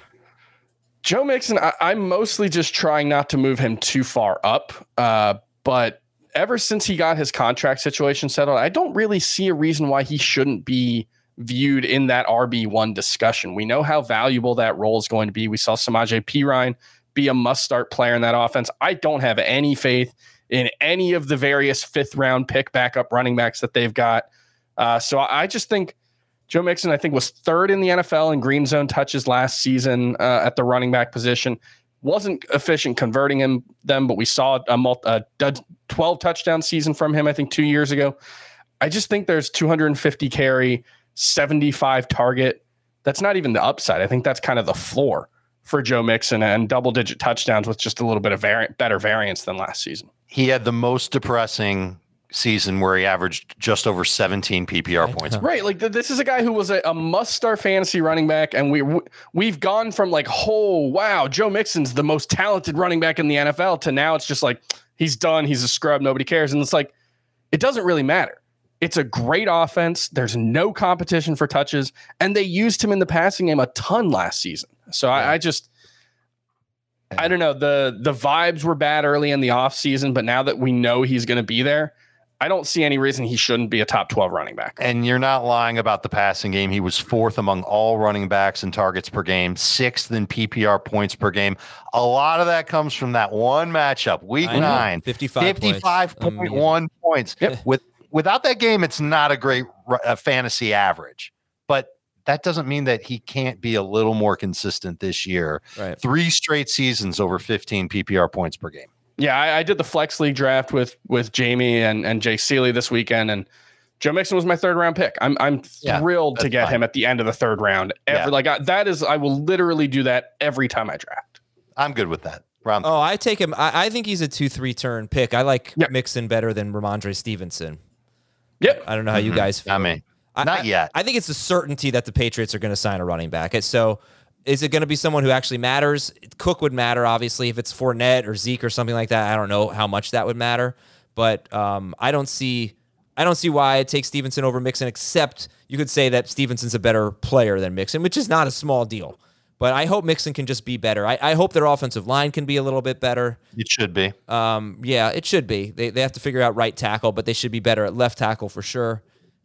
Joe Mixon, I, I'm mostly just trying not to move him too far up. Uh, but ever since he got his contract situation settled, I don't really see a reason why he shouldn't be viewed in that RB1 discussion. We know how valuable that role is going to be. We saw Samaje Perine be a must start player in that offense. I don't have any faith in any of the various fifth round pick backup running backs that they've got. Uh, so I just think Joe Mixon, I think, was third in the NFL in green zone touches last season uh, at the running back position. Wasn't efficient converting him them, but we saw a, multi, a 12 touchdown season from him, I think, two years ago. I just think there's 250 carry, 75 target. That's not even the upside. I think that's kind of the floor for Joe Mixon and double digit touchdowns with just a little bit of better variance than last season. He had the most depressing season where he averaged just over 17 PPR points. Right, like th- this is a guy who was a, a must-start fantasy running back, and we w- we've gone from like, oh wow, Joe Mixon's the most talented running back in the NFL to now it's just like he's done, he's a scrub, nobody cares, and it's like it doesn't really matter. It's a great offense. There's no competition for touches, and they used him in the passing game a ton last season. So I, I just. I don't know. The the vibes were bad early in the offseason, but now that we know he's going to be there, I don't see any reason he shouldn't be a top 12 running back. And you're not lying about the passing game. He was fourth among all running backs in targets per game, sixth in PPR points per game. A lot of that comes from that one matchup, week nine, 55 55.1 points. Yep. With without that game, it's not a great uh, fantasy average. But that doesn't mean that he can't be a little more consistent this year. Right. Three straight seasons over 15 PPR points per game. Yeah, I, I, did the flex league draft with with Jamie and and Jay Seeley this weekend, and Joe Mixon was my third round pick. I'm I'm Yeah, thrilled to get fine. him at the end of the third round. Every Yeah. like I, that is, I will literally do that every time I draft. I'm good with that. Round Oh, I take him. I, I think he's a two three turn pick. I like Yeah. Mixon better than Rhamondre Stevenson. Yep. I don't know how you mm-hmm. guys feel. I mean, I- not I- yet. I think it's a certainty that the Patriots are going to sign a running back. So, is it going to be someone who actually matters? Cook would matter, obviously. If it's Fournette or Zeke or something like that, I don't know how much that would matter. But um, I don't see, I don't see why it takes Stevenson over Mixon. Except you could say that Stevenson's a better player than Mixon, which is not a small deal. But I hope Mixon can just be better. I, I hope their offensive line can be a little bit better. it should be. Um, yeah, it should be. They, they have to figure out right tackle, but they should be better at left tackle for sure.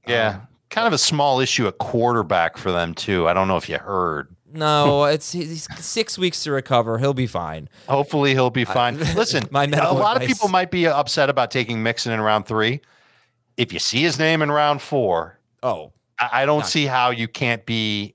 Yeah. Kind of a small issue at quarterback for them, too. I don't know if you heard. No, it's he's six weeks to recover. He'll be fine. Hopefully he'll be fine. Listen, my a medical lot of people might be upset about taking Mixon in round three. If you see his name in round four, Oh, I, I don't see how you can't be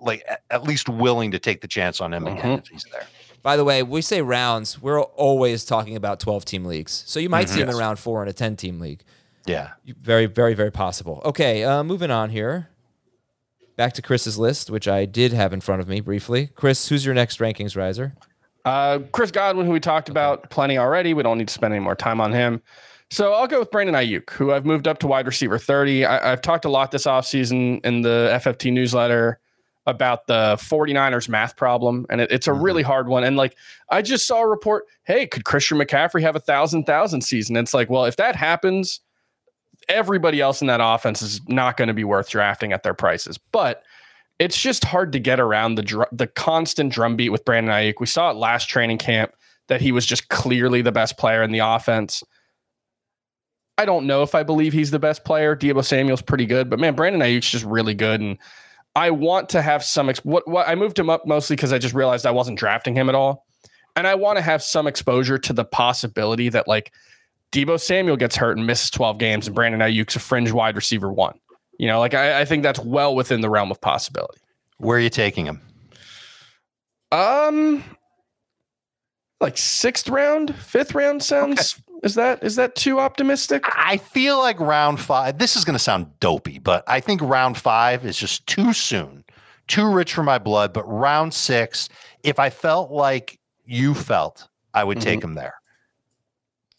like at least willing to take the chance on him again mm-hmm. if he's there. by the way, we say rounds. We're always talking about twelve team leagues, so you might mm-hmm. see him in round four in a ten team league. Yeah. Very, very, very possible. Okay, uh, moving on here. Back to Chris's list, which I did have in front of me briefly. Chris, who's your next rankings riser? Uh, Chris Godwin, who we talked about plenty already. We don't need to spend any more time on him. So I'll go with Brandon Aiyuk, who I've moved up to wide receiver 30. I, I've talked a lot this offseason in the FFT newsletter about the 49ers math problem, and it, it's a really hard one. And like, I just saw a report hey, could Christian McCaffrey have a thousand thousand season? it's like, well, if that happens, everybody else in that offense is not going to be worth drafting at their prices. But it's just hard to get around the dr- the constant drumbeat with Brandon Aiyuk. We saw it last training camp that he was just clearly the best player in the offense. I don't know if I believe he's the best player. Debo Samuel's pretty good, but man, Brandon Aiyuk's just really good, and I want to have some. Ex- what what I moved him up mostly because I just realized I wasn't drafting him at all, and I want to have some exposure to the possibility that like Debo Samuel gets hurt and misses twelve games, and Brandon Aiyuk's a fringe wide receiver one. You know, like I, I think that's well within the realm of possibility. Where are you taking him? Um, like sixth round, fifth round sounds. Is that is that too optimistic? I feel like round five, this is going to sound dopey, but I think round five is just too soon, too rich for my blood. But round six, if I felt like you felt, I would take him there.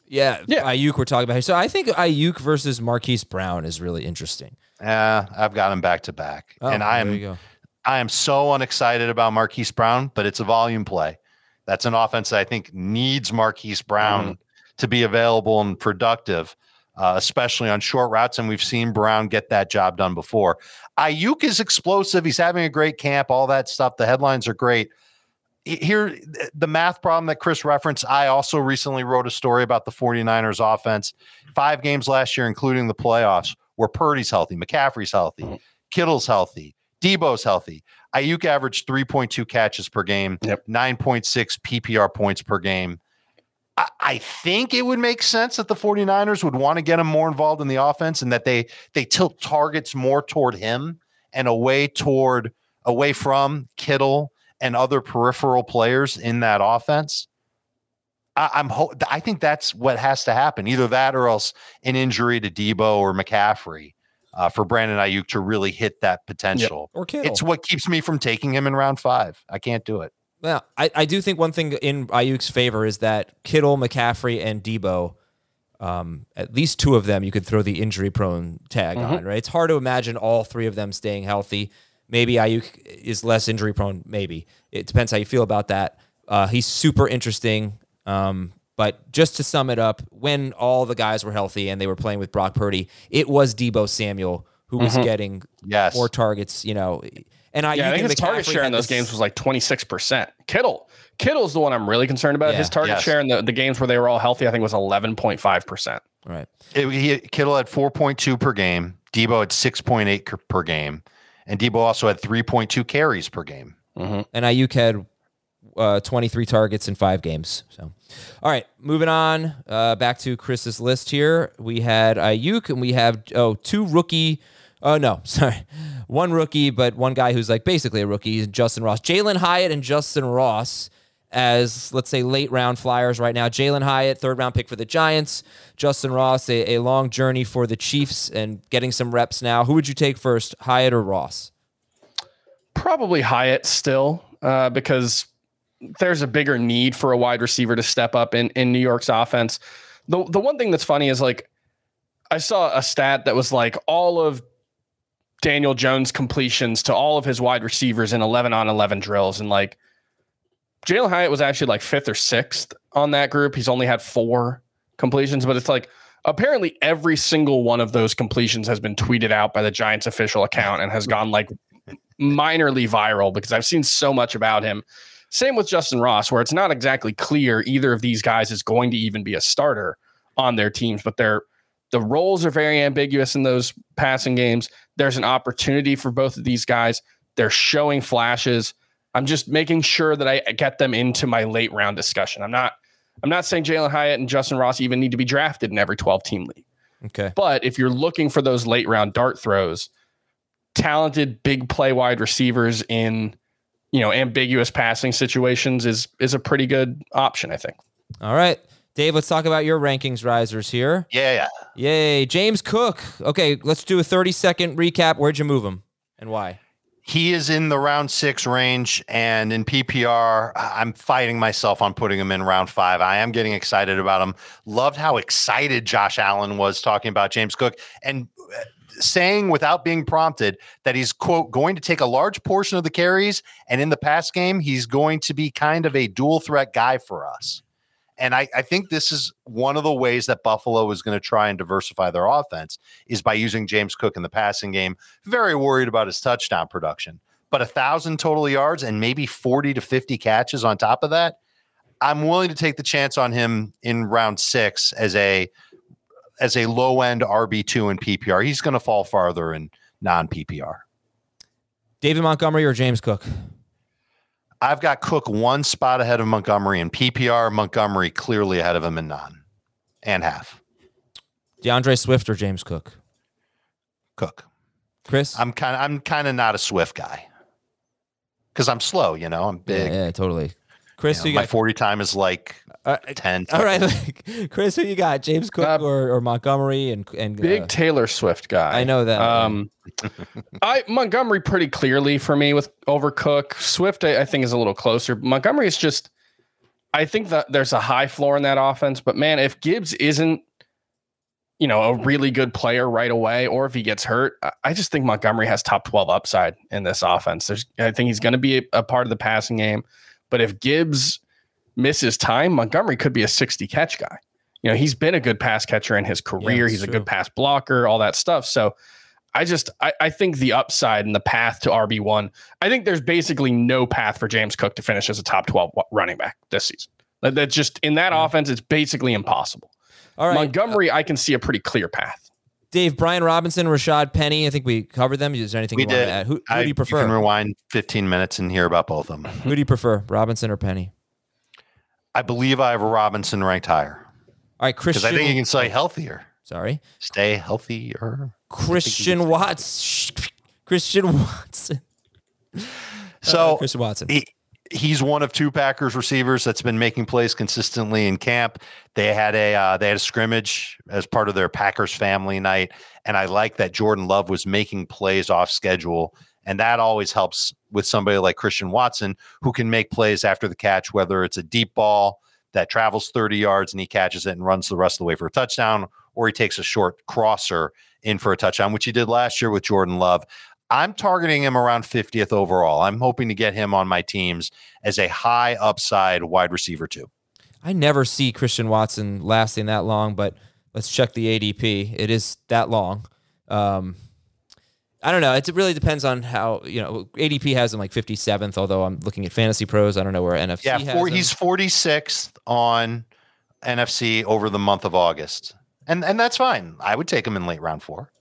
Yeah, Yeah. Aiyuk we're talking about here. So I think Aiyuk versus Marquise Brown is really interesting. Uh, I've got him back to back. Oh, and I am. I am so unexcited about Marquise Brown, but it's a volume play. That's an offense that I think needs Marquise Brown to be available and productive, uh, especially on short routes. And we've seen Brown get that job done before. Aiyuk is explosive. He's having a great camp, all that stuff. The headlines are great. Here, the math problem that Chris referenced, I also recently wrote a story about the 49ers offense. Five games last year, including the playoffs, where Purdy's healthy, McCaffrey's healthy, Kittle's healthy, Debo's healthy. Aiyuk averaged 3.2 catches per game, Yep. 9.6 PPR points per game. I, I think it would make sense that the 49ers would want to get him more involved in the offense and that they they tilt targets more toward him and away toward away from Kittle and other peripheral players in that offense. I, I'm ho- I think that's what has to happen. Either that or else an injury to Debo or McCaffrey uh, for Brandon Aiyuk to really hit that potential. Or Kittle. It's what keeps me from taking him in round five. I can't do it. Well, I, I do think one thing in Aiyuk's favor is that Kittle, McCaffrey, and Debo, um, at least two of them, you could throw the injury prone tag on, right? It's hard to imagine all three of them staying healthy. Maybe Aiyuk is less injury prone. Maybe it depends how you feel about that. Uh, he's super interesting. Um, but just to sum it up, when all the guys were healthy and they were playing with Brock Purdy, it was Debo Samuel who was getting Yes. more targets. You know, and Aiyuk Yeah, I think and his target share in those this- games was like 26%. Kittle. Kittle's the one I'm really concerned about. Yeah. His target Yes. share in the, the games where they were all healthy, I think was 11.5%. Right. It, he, Kittle had 4.2 per game. Debo had 6.8 per- per game. And Debo also had 3.2 carries per game. and Aiyuk had uh, 23 targets in five games. So, all right, moving on uh, back to Chris's list here. We had Aiyuk, and we have oh two rookie. Oh no, sorry, one rookie, but one guy who's like basically a rookie, is Justin Ross, Jalen Hyatt, and Justin Ross as let's say late round flyers right now. Jalen Hyatt, third round pick for the Giants. Justin Ross, a, a long journey for the Chiefs and getting some reps now. Who would you take first, Hyatt or Ross? Probably Hyatt still, uh, because there's a bigger need for a wide receiver to step up in, in New York's offense. The the one thing that's funny is like I saw a stat that was like all of Daniel Jones completions to all of his wide receivers in 11 on 11 drills. And like Jalen Hyatt was actually like fifth or sixth on that group. He's only had four completions, but it's like apparently every single one of those completions has been tweeted out by the Giants official account and has hmm. gone like minorly viral because I've seen so much about him. Same with Justin Ross, where it's not exactly clear either of these guys is going to even be a starter on their teams, but they're the roles are very ambiguous in those passing games. There's an opportunity for both of these guys. They're showing flashes. I'm just making sure that I get them into my late round discussion. I'm not I'm not saying Jalen Hyatt and Justin Ross even need to be drafted in every 12 team league. Okay. But if you're looking for those late round dart throws, talented big play wide receivers in you know ambiguous passing situations is is a pretty good option, I think. All right. Dave, let's talk about your rankings risers here. Yeah, yeah. Yay. James Cook. Okay, let's do a 30 second recap. Where'd you move him and why? He is in the round six range, and in PPR, I'm fighting myself on putting him in round five. I am getting excited about him. Loved how excited Josh Allen was talking about James Cook and uh, saying without being prompted that he's, quote, going to take a large portion of the carries. And in the pass game, he's going to be kind of a dual threat guy for us. And I, I think this is one of the ways that Buffalo is going to try and diversify their offense is by using James Cook in the passing game. Very worried about his touchdown production, but a thousand total yards and maybe 40 to 50 catches on top of that. I'm willing to take the chance on him in round six as a as a low end RB two in PPR. He's going to fall farther in non PPR. David Montgomery or James Cook? I've got Cook one spot ahead of Montgomery in PPR. Montgomery clearly ahead of him in non and half. D'Andre Swift or James Cook? Cook. Chris? I'm kind of I'm kind of not a Swift guy because I'm slow. You know, I'm big. yeah, totally. Chris, You know, my got? 40 time is like Uh, 10. all right, Chris, who you got? James Cook Uh, or, or Montgomery and and Big uh, Taylor Swift guy. I know that. Um, I Montgomery pretty clearly for me with over Cook. Swift, I, I think, is a little closer. Montgomery is just. I think that there's a high floor in that offense, but man, if Gibbs isn't, you know, a really good player right away, or if he gets hurt, I- I just think Montgomery has top twelve upside in this offense. There's, I think he's going to be a, a part of the passing game, but if Gibbs misses time, Montgomery could be a 60 catch guy. You know, he's been a good pass catcher in his career. that's he's a good pass blocker, all that stuff. So I just I, I think the upside and the path to RB one. I think there's basically no path for James Cook to finish as a top 12 running back this season. That, that's just in that offense, it's basically impossible. All right, Montgomery, uh, I can see a pretty clear path. Dave, Brian Robinson, Rashaad Penny. I think we covered them. Is there anything We you want did. to add? Who, who I, do you prefer? You can rewind 15 minutes and hear about both of them. who do you prefer, Robinson or Penny? I believe I have Robinson ranked higher All right, because Christian. I think you can stay healthier, sorry, stay healthier. Christian Watts. Christian Watson. So Christian Watson. he, he's one of two Packers receivers that's been making plays consistently in camp. They had a uh, they had a scrimmage as part of their Packers family night, and I like that Jordan Love was making plays off schedule, and that always helps with somebody like Christian Watson who can make plays after the catch, whether it's a deep ball that travels 30 yards and he catches it and runs the rest of the way for a touchdown, or he takes a short crosser in for a touchdown, which he did last year with Jordan Love. I'm targeting him around 50th overall. I'm hoping to get him on my teams as a high upside wide receiver too. I never see Christian Watson lasting that long, but let's check the ADP. It is that long. Um, I don't know. It really depends on how you know ADP has him like 57th. Although I'm looking at FantasyPros, I don't know where NFFC Yeah, four, he's 46th on NFFC over the month of August. And and that's fine. I would take him in late round 4.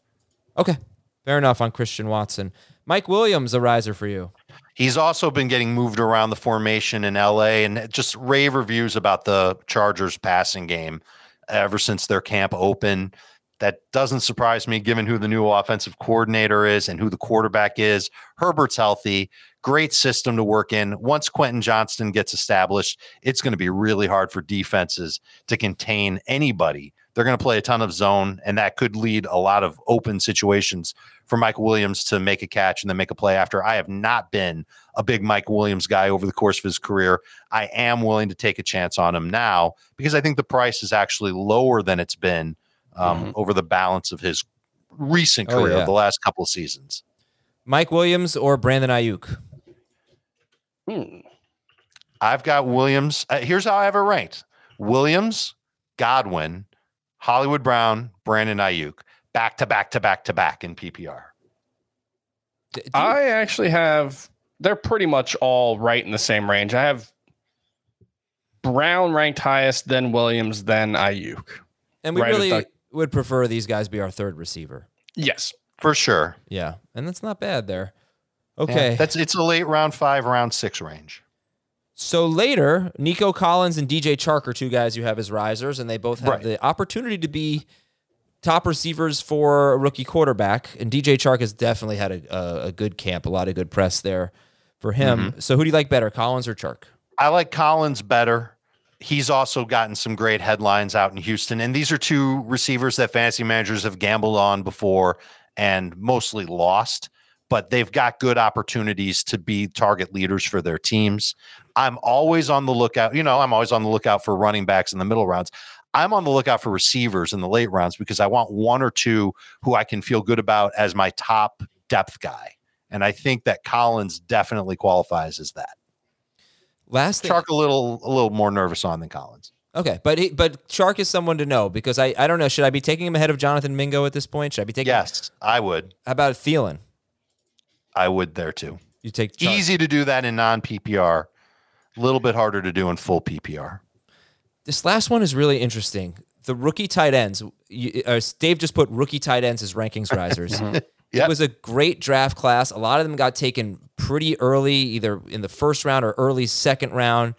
okay. Fair enough on Christian Watson. Mike Williams, a riser for you. He's also been getting moved around the formation in LA and just rave reviews about the Chargers passing game ever since their camp open. That doesn't surprise me given who the new offensive coordinator is and who the quarterback is. Herbert's healthy, great system to work in. Once Quentin Johnston gets established, it's going to be really hard for defenses to contain anybody. They're going to play a ton of zone, and that could lead a lot of open situations for Mike Williams to make a catch and then make a play after. I have not been a big Mike Williams guy over the course of his career. I am willing to take a chance on him now because I think the price is actually lower than it's been um, over the balance of his recent Oh, career, yeah. the last couple of seasons. Mike Williams or Brandon Aiyuk? Hmm. I've got Williams. Uh, here's how I have it ranked Williams, Godwin, Hollywood Brown, Brandon Aiyuk, back to back to back to back in PPR. D- you- I actually have they're pretty much all right in the same range. I have Brown ranked highest, then Williams, then Aiyuk. and we right really the- would prefer these guys be our third receiver. Yes. For sure. Yeah, and that's not bad there. Yeah, Okay. that's it's a late round five, round six range. So later, Nico Collins and DJ Chark are two guys you have as risers, and they both have Right. the opportunity to be top receivers for a rookie quarterback. And DJ Chark has definitely had a, a, a good camp, a lot of good press there for him. Mm-hmm. So who do you like better, Collins or Chark? I like Collins better. He's also gotten some great headlines out in Houston. And these are two receivers that fantasy managers have gambled on before and mostly lost, but they've got good opportunities to be target leaders for their teams. I'm always on the lookout. You know, I'm always on the lookout for running backs in the middle rounds. I'm on the lookout for receivers in the late rounds because I want one or two who I can feel good about as my top depth guy. And I think that Collins definitely qualifies as that. Last thing, Chark a little a little more nervous on than Collins. okay, but he, but Chark is someone to know because I, I don't know. Should I be taking him ahead of Jonathan Mingo at this point? Should I be taking? Yes, I would. How about Thielen? I would there too. You take Chark. Easy to do that in non PPR. A little bit harder to do in full PPR. This last one is really interesting. The rookie tight ends. You, uh, Dave just put rookie tight ends as rankings risers. Yep. It was a great draft class. A lot of them got taken pretty early, either in the first round or early second round,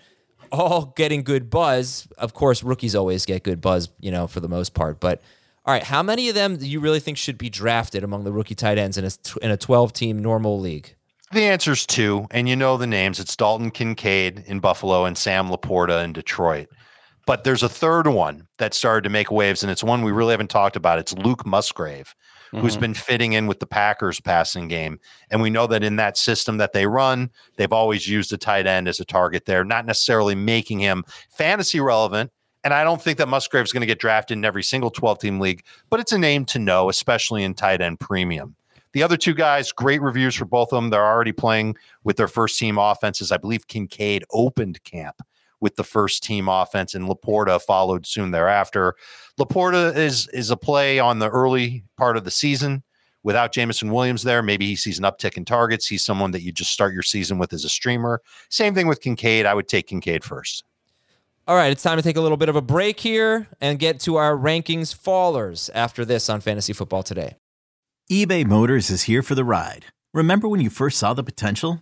all getting good buzz. Of course, rookies always get good buzz, you know, for the most part. But all right, how many of them do you really think should be drafted among the rookie tight ends in a in a 12 team normal league? The answer's two, and you know the names. It's Dalton Kincaid in Buffalo and Sam LaPorta in Detroit. But there's a third one that started to make waves, and it's one we really haven't talked about. It's Luke Musgrave, who's mm-hmm. been fitting in with the Packers passing game. And we know that in that system that they run, they've always used a tight end as a target there, not necessarily making him fantasy relevant. And I don't think that Musgrave's going to get drafted in every single 12 team league, but it's a name to know, especially in tight end premium. The other two guys, great reviews for both of them. They're already playing with their first team offenses. I believe Kincaid opened camp with the first team offense, and LaPorta followed soon thereafter. LaPorta is is a play on the early part of the season without Jameson Williams there. Maybe he sees an uptick in targets. He's someone that you just start your season with as a streamer. Same thing with Kincaid. I would take Kincaid first. All right, it's time to take a little bit of a break here and get to our rankings fallers after this on Fantasy Football Today. eBay Motors is here for the ride. Remember when you first saw the potential?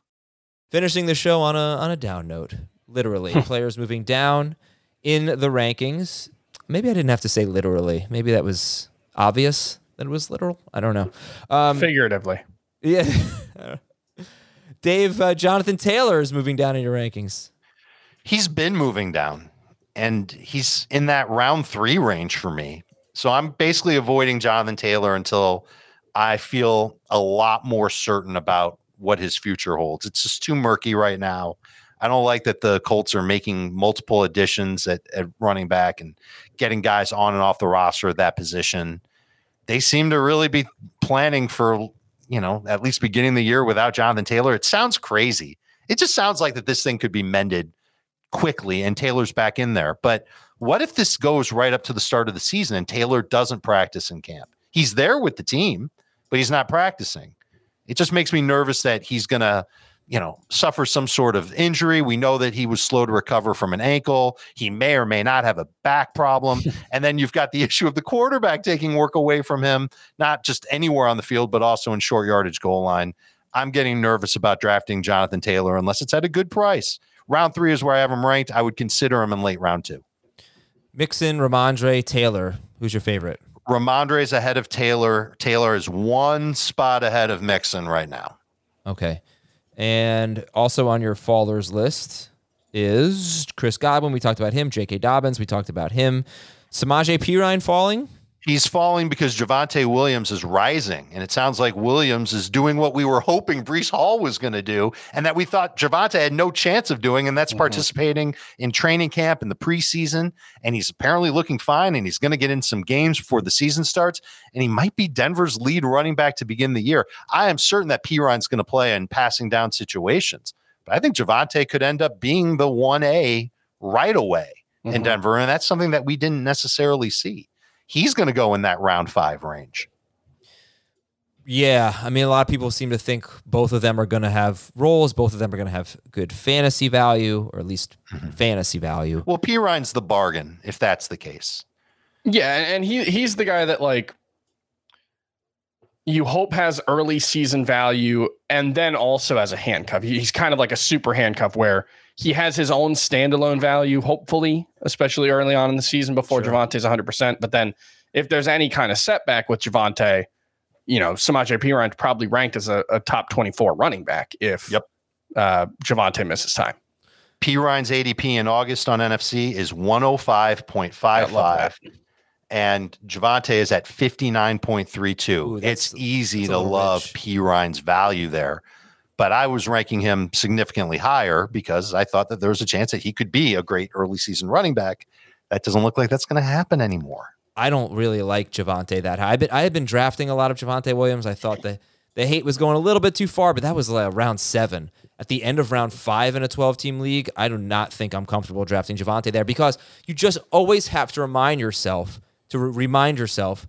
Finishing the show on a on a down note, literally, players moving down in the rankings. Maybe I didn't have to say literally. Maybe that was obvious that it was literal. I don't know. Um, Figuratively. yeah. Dave, uh, Jonathan Taylor is moving down in your rankings. He's been moving down, and he's in that round three range for me. So I'm basically avoiding Jonathan Taylor until I feel a lot more certain about what his future holds. It's just too murky right now. I don't like that the Colts are making multiple additions at, at running back and getting guys on and off the roster at that position. They seem to really be planning for, you know, at least beginning the year without Jonathan Taylor. It sounds crazy. It just sounds like that this thing could be mended quickly and Taylor's back in there. But what if this goes right up to the start of the season and Taylor doesn't practice in camp? He's there with the team, but he's not practicing. It just makes me nervous that he's going to, you know, suffer some sort of injury. We know that he was slow to recover from an ankle. He may or may not have a back problem. and then you've got the issue of the quarterback taking work away from him, not just anywhere on the field, but also in short yardage goal line. I'm getting nervous about drafting Jonathan Taylor unless it's at a good price. Round three is where I have him ranked. I would consider him in late round two. Mixon, Rhamondre, Taylor. Who's your favorite? Rhamondre is ahead of Taylor. Taylor is one spot ahead of Mixon right now. Okay. And also on your fallers list is Chris Godwin. We talked about him. J.K. Dobbins. We talked about him. Samaje Perine falling. He's falling because Javonte Williams is rising, and it sounds like Williams is doing what we were hoping Breece Hall was going to do, and that we thought Javonte had no chance of doing, and that's mm-hmm. participating in training camp in the preseason. And he's apparently looking fine, and he's going to get in some games before the season starts, and he might be Denver's lead running back to begin the year. I am certain that Perine's going to play in passing down situations, but I think Javonte could end up being the one A right away mm-hmm. in Denver, and that's something that we didn't necessarily see he's going to go in that round five range. Yeah, I mean, a lot of people seem to think both of them are going to have roles. Both of them are going to have good fantasy value, or at least mm-hmm. fantasy value. Well, Perine's the bargain if that's the case. Yeah, and he he's the guy that like you hope has early season value, and then also as a handcuff. He's kind of like a super handcuff where he has his own standalone value, hopefully, especially early on in the season before sure. Javonte's 100%. But then if there's any kind of setback with Javonte, you know, Samaje Perine probably ranked as a, a, top 24 running back if yep. uh, Javonte misses time. Perine's ADP in August on NFFC is 105.55. And Javonte is at 59.32. Ooh, it's easy to love Perine's value there but I was ranking him significantly higher because I thought that there was a chance that he could be a great early season running back. that doesn't look like that's going to happen anymore. I don't really like Javonte that high. Been, I had been drafting a lot of Javonte Williams. I thought the the hate was going a little bit too far, but that was like round seven. At the end of round five in a 12 team league, I do not think I'm comfortable drafting Javonte there because you just always have to remind yourself to re- remind yourself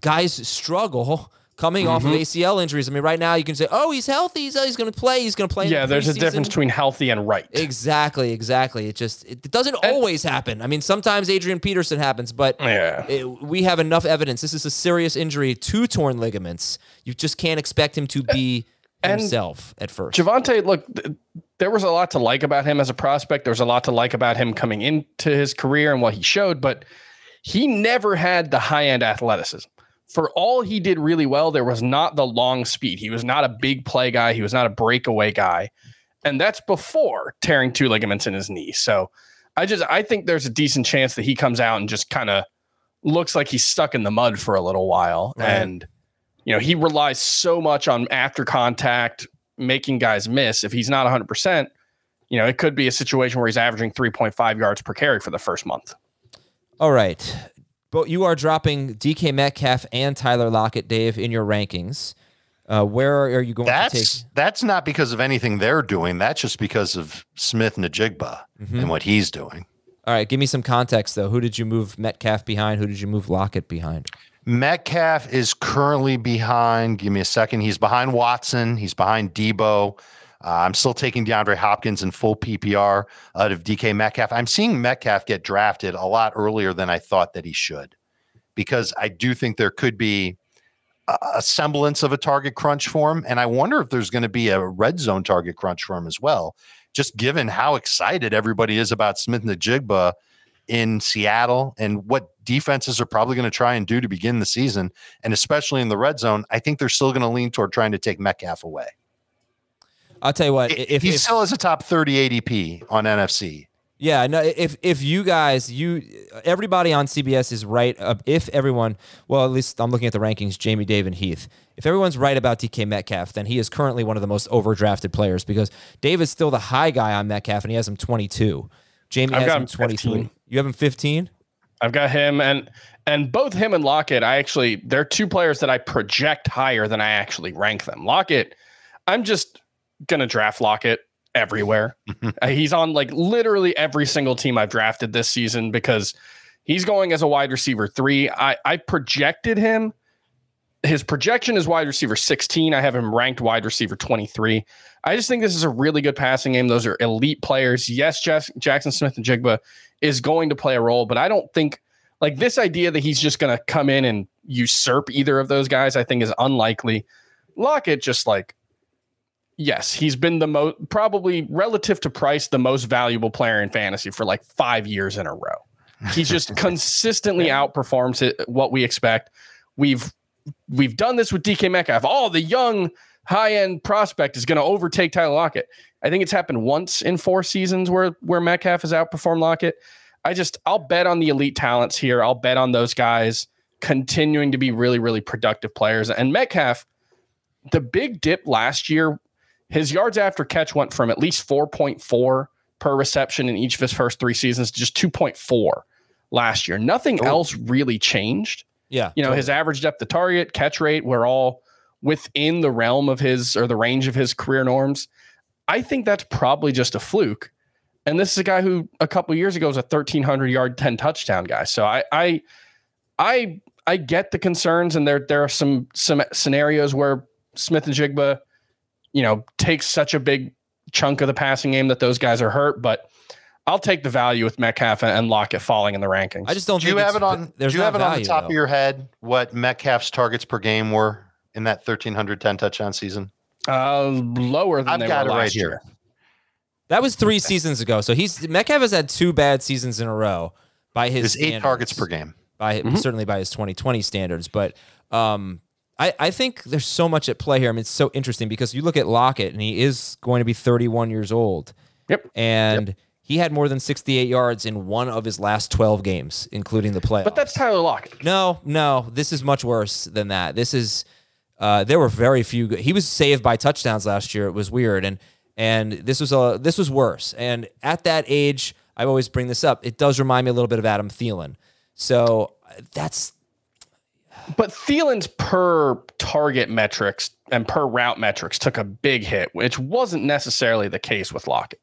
guys struggle coming off of Mm-hmm. ACL injuries. I mean, right now you can say, "Oh, he's healthy. He's, he's going to play. He's going to play." in Yeah, there's a difference between healthy and right. Exactly, exactly. It just it doesn't always happen. I mean, sometimes Adrian Peterson happens, but Yeah. it- we have enough evidence. This is a serious injury, two torn ligaments. You just can't expect him to be And himself at first. Javonte, look, th- there was a lot to like about him as a prospect. There was a lot to like about him coming into his career and what he showed, but he never had the high end athleticism. For all he did really well, there was not the long speed. He was not a big play guy. He was not a breakaway guy. And that's before tearing two ligaments in his knee. So I just, I think there's a decent chance that he comes out and just kind of looks like he's stuck in the mud for a little while. Right. And, you know, he relies so much on after contact, making guys miss. If he's not 100%, you know, it could be a situation where he's averaging 3.5 yards per carry for the first month. All right. But you are dropping DK Metcalf and Tyler Lockett, Dave, in your rankings. Uh, where are you going to That's take? that's not because of anything they're doing. That's just because of Smith-Njigba Mm-hmm. and what he's doing. All right, give me some context though. Who did you move Metcalf behind? Who did you move Lockett behind? Metcalf is currently behind. Give me a second. He's behind Watson. He's behind Debo. Uh, I'm still taking DeAndre Hopkins in full PPR out of DK Metcalf. I'm seeing Metcalf get drafted a lot earlier than I thought that he should, because I do think there could be a, a semblance of a target crunch for him, and I wonder if there's going to be a red zone target crunch for him as well. Just given how excited everybody is about Smith-Njigba in Seattle and what defenses are probably going to try and do to begin the season, and especially in the red zone, I think they're still going to lean toward trying to take Metcalf away. I'll tell you what. I- If, he if, still has a top 30 ADP on NFFC. Yeah, no. If if you guys, you everybody on CBS is right. Uh, if everyone, well, at least I'm looking at the rankings. Jamie, Dave, and Heath. If everyone's right about DK Metcalf, then he is currently one of the most overdrafted players because Dave is still the high guy on Metcalf, and he has him 22. Jamie I've has got him him 23. 15. You have him 15. I've got him and and both him and Lockett. I actually they're two players that I project higher than I actually rank them. Lockett, I'm just gonna draft Lockett everywhere. Uh, he's on like literally every single team I've drafted this season because he's going as a wide receiver three. I I projected him. His projection is wide receiver 16. I have him ranked wide receiver 23. I just think this is a really good passing game. Those are elite players. Yes, Jas- Jaxon Smith-Njigba is going to play a role, but I don't think like this idea that he's just going to come in and usurp either of those guys, I think is unlikely. Lockett just like, yes, he's been the most probably relative to price, the most valuable player in fantasy for like five years in a row. He just consistently outperforms it, what we expect. We've we've done this with DK Metcalf. Oh, the young high end prospect is going to overtake Tyler Lockett. I think it's happened once in four seasons where where Metcalf has outperformed Lockett. I just I'll bet on the elite talents here. I'll bet on those guys continuing to be really really productive players. And Metcalf, the big dip last year, his yards after catch went from at least 4.4 per reception in each of his first three seasons to just 2.4 last year. Nothing else really changed. Yeah, you know his average depth of target catch rate were all within the realm of his or the range of his career norms. I think that's probably just a fluke. And this is a guy who a couple years ago was a 1300 yard 10 touchdown guy. So i i i i get the concerns and there there are some some scenarios where Smith-Njigba you know takes such a big chunk of the passing game that those guys are hurt but I'll take the value with Metcalf and Lockett falling in the rankings. I just don't Do you have it on? There's do you have it on the top though. of your head what Metcalf's targets per game were in that 1310 touchdown season? Uh, lower than I've they got were it right last here. That was three seasons ago. So he's Metcalf has had two bad seasons in a row by his It's eight targets per game. by Mm-hmm. certainly by his 2020 standards. But um, I, I think there's so much at play here. I mean, it's so interesting because you look at Lockett and he is going to be 31 years old. Yep. And he had more than 68 yards in one of his last 12 games, including the playoffs. But that's Tyler Lockett. no, no. This is much worse than that. This is uh, there were very few. Good, he was saved by touchdowns last year. It was weird, and and this was a this was worse. And at that age, I always bring this up. It does remind me a little bit of Adam Thielen. So that's But Thielen's per target metrics and per route metrics took a big hit, which wasn't necessarily the case with Lockett.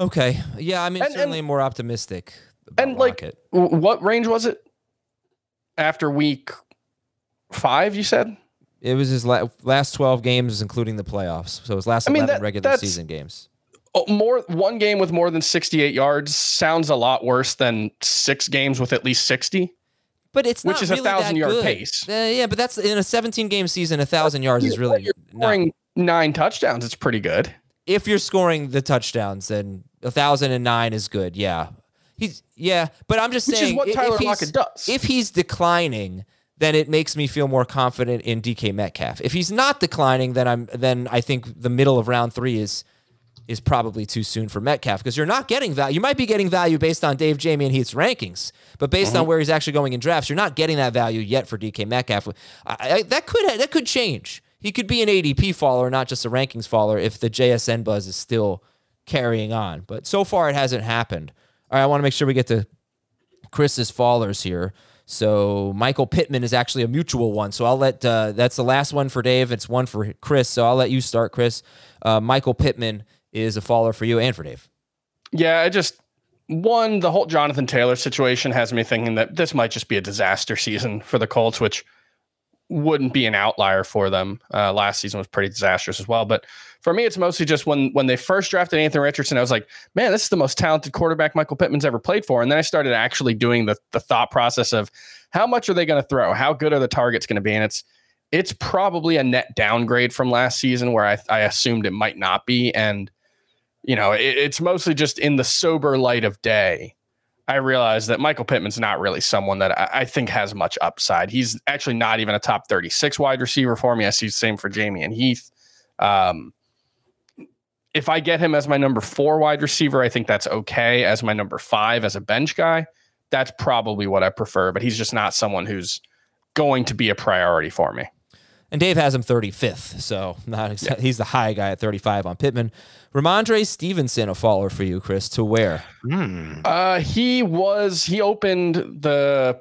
okay. Yeah, I mean And- certainly and- more optimistic. about And like, Lockett. w- what range was it after week five? You said it was his la- last twelve games, including the playoffs. So his last I mean, eleven that- regular season games. more one game with more than sixty-eight yards sounds a lot worse than six games with at least sixty. But it's Which not is a really that 1,000-yard good. pace. Uh, yeah, but that's in a 17 game season. A thousand yards is really You're not- scoring nine touchdowns. It's pretty good. if you're scoring the touchdowns, then a thousand and nine is good. Yeah, he's yeah, but I'm just Which is saying what Tyler if he's- Lockett does. If he's declining, then it makes me feel more confident in DK Metcalf. If he's not declining, then I'm then I think the middle of round three is is probably too soon for Metcalf because you're not getting value. You might be getting value based on Dave Jamie and Heath's rankings, but based Mm-hmm. on where he's actually going in drafts, you're not getting that value yet for DK Metcalf. I, I, that could that could change. He could be an ADP faller, not just a rankings faller, if the JSN buzz is still carrying on. But so far, it hasn't happened. All right, I want to make sure we get to Chris's fallers here. So Michael Pittman is actually a mutual one. So I'll let uh, that's the last one for Dave. It's one for Chris. So I'll let you start, Chris. Uh, Michael Pittman is a faller for you and for Dave. Yeah, I just one the whole Jonathan Taylor situation has me thinking that this might just be a disaster season for the Colts, which wouldn't be an outlier for them. Uh, last season was pretty disastrous as well, but for me, it's mostly just when when they first drafted Anthony Richardson, I was like, man, this is the most talented quarterback Michael Pittman's ever played for. And then I started actually doing the the thought process of how much are they going to throw? How good are the targets going to be? And it's it's probably a net downgrade from last season where I, I assumed it might not be. And you know, it, it's mostly just in the sober light of day. I realize that Michael Pittman's not really someone that I, I think has much upside. He's actually not even a top 36 wide receiver for me. I see the same for Jamie and Heath. Um, if I get him as my number four wide receiver, I think that's okay. As my number five as a bench guy, that's probably what I prefer. But he's just not someone who's going to be a priority for me. And Dave has him 35th, so not exa- he's the high guy at 35 on Pittman. Rhamondre Stevenson, a follower for you, Chris, to where? Uh, he was he opened the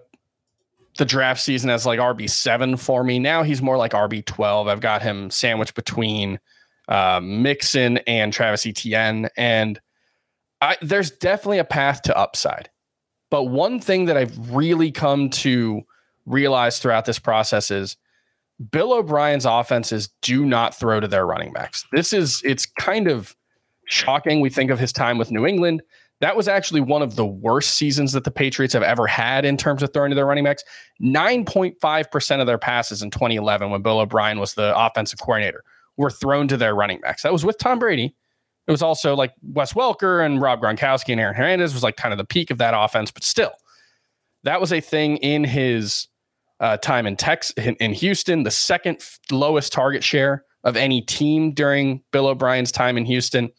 the draft season as like RB seven for me. Now he's more like RB twelve. I've got him sandwiched between uh, Mixon and Travis Etienne, and I, there's definitely a path to upside. But one thing that I've really come to realize throughout this process is Bill O'Brien's offenses do not throw to their running backs. This is it's kind of shocking. We think of his time with New England. That was actually one of the worst seasons that the Patriots have ever had in terms of throwing to their running backs. 9.5% of their passes in 2011, when Bill O'Brien was the offensive coordinator, were thrown to their running backs. That was with Tom Brady. It was also like Wes Welker and Rob Gronkowski and Aaron Hernandez was like kind of the peak of that offense, but still, that was a thing in his uh, time in Texas, in, in Houston, the second lowest target share of any team during Bill O'Brien's time in Houston.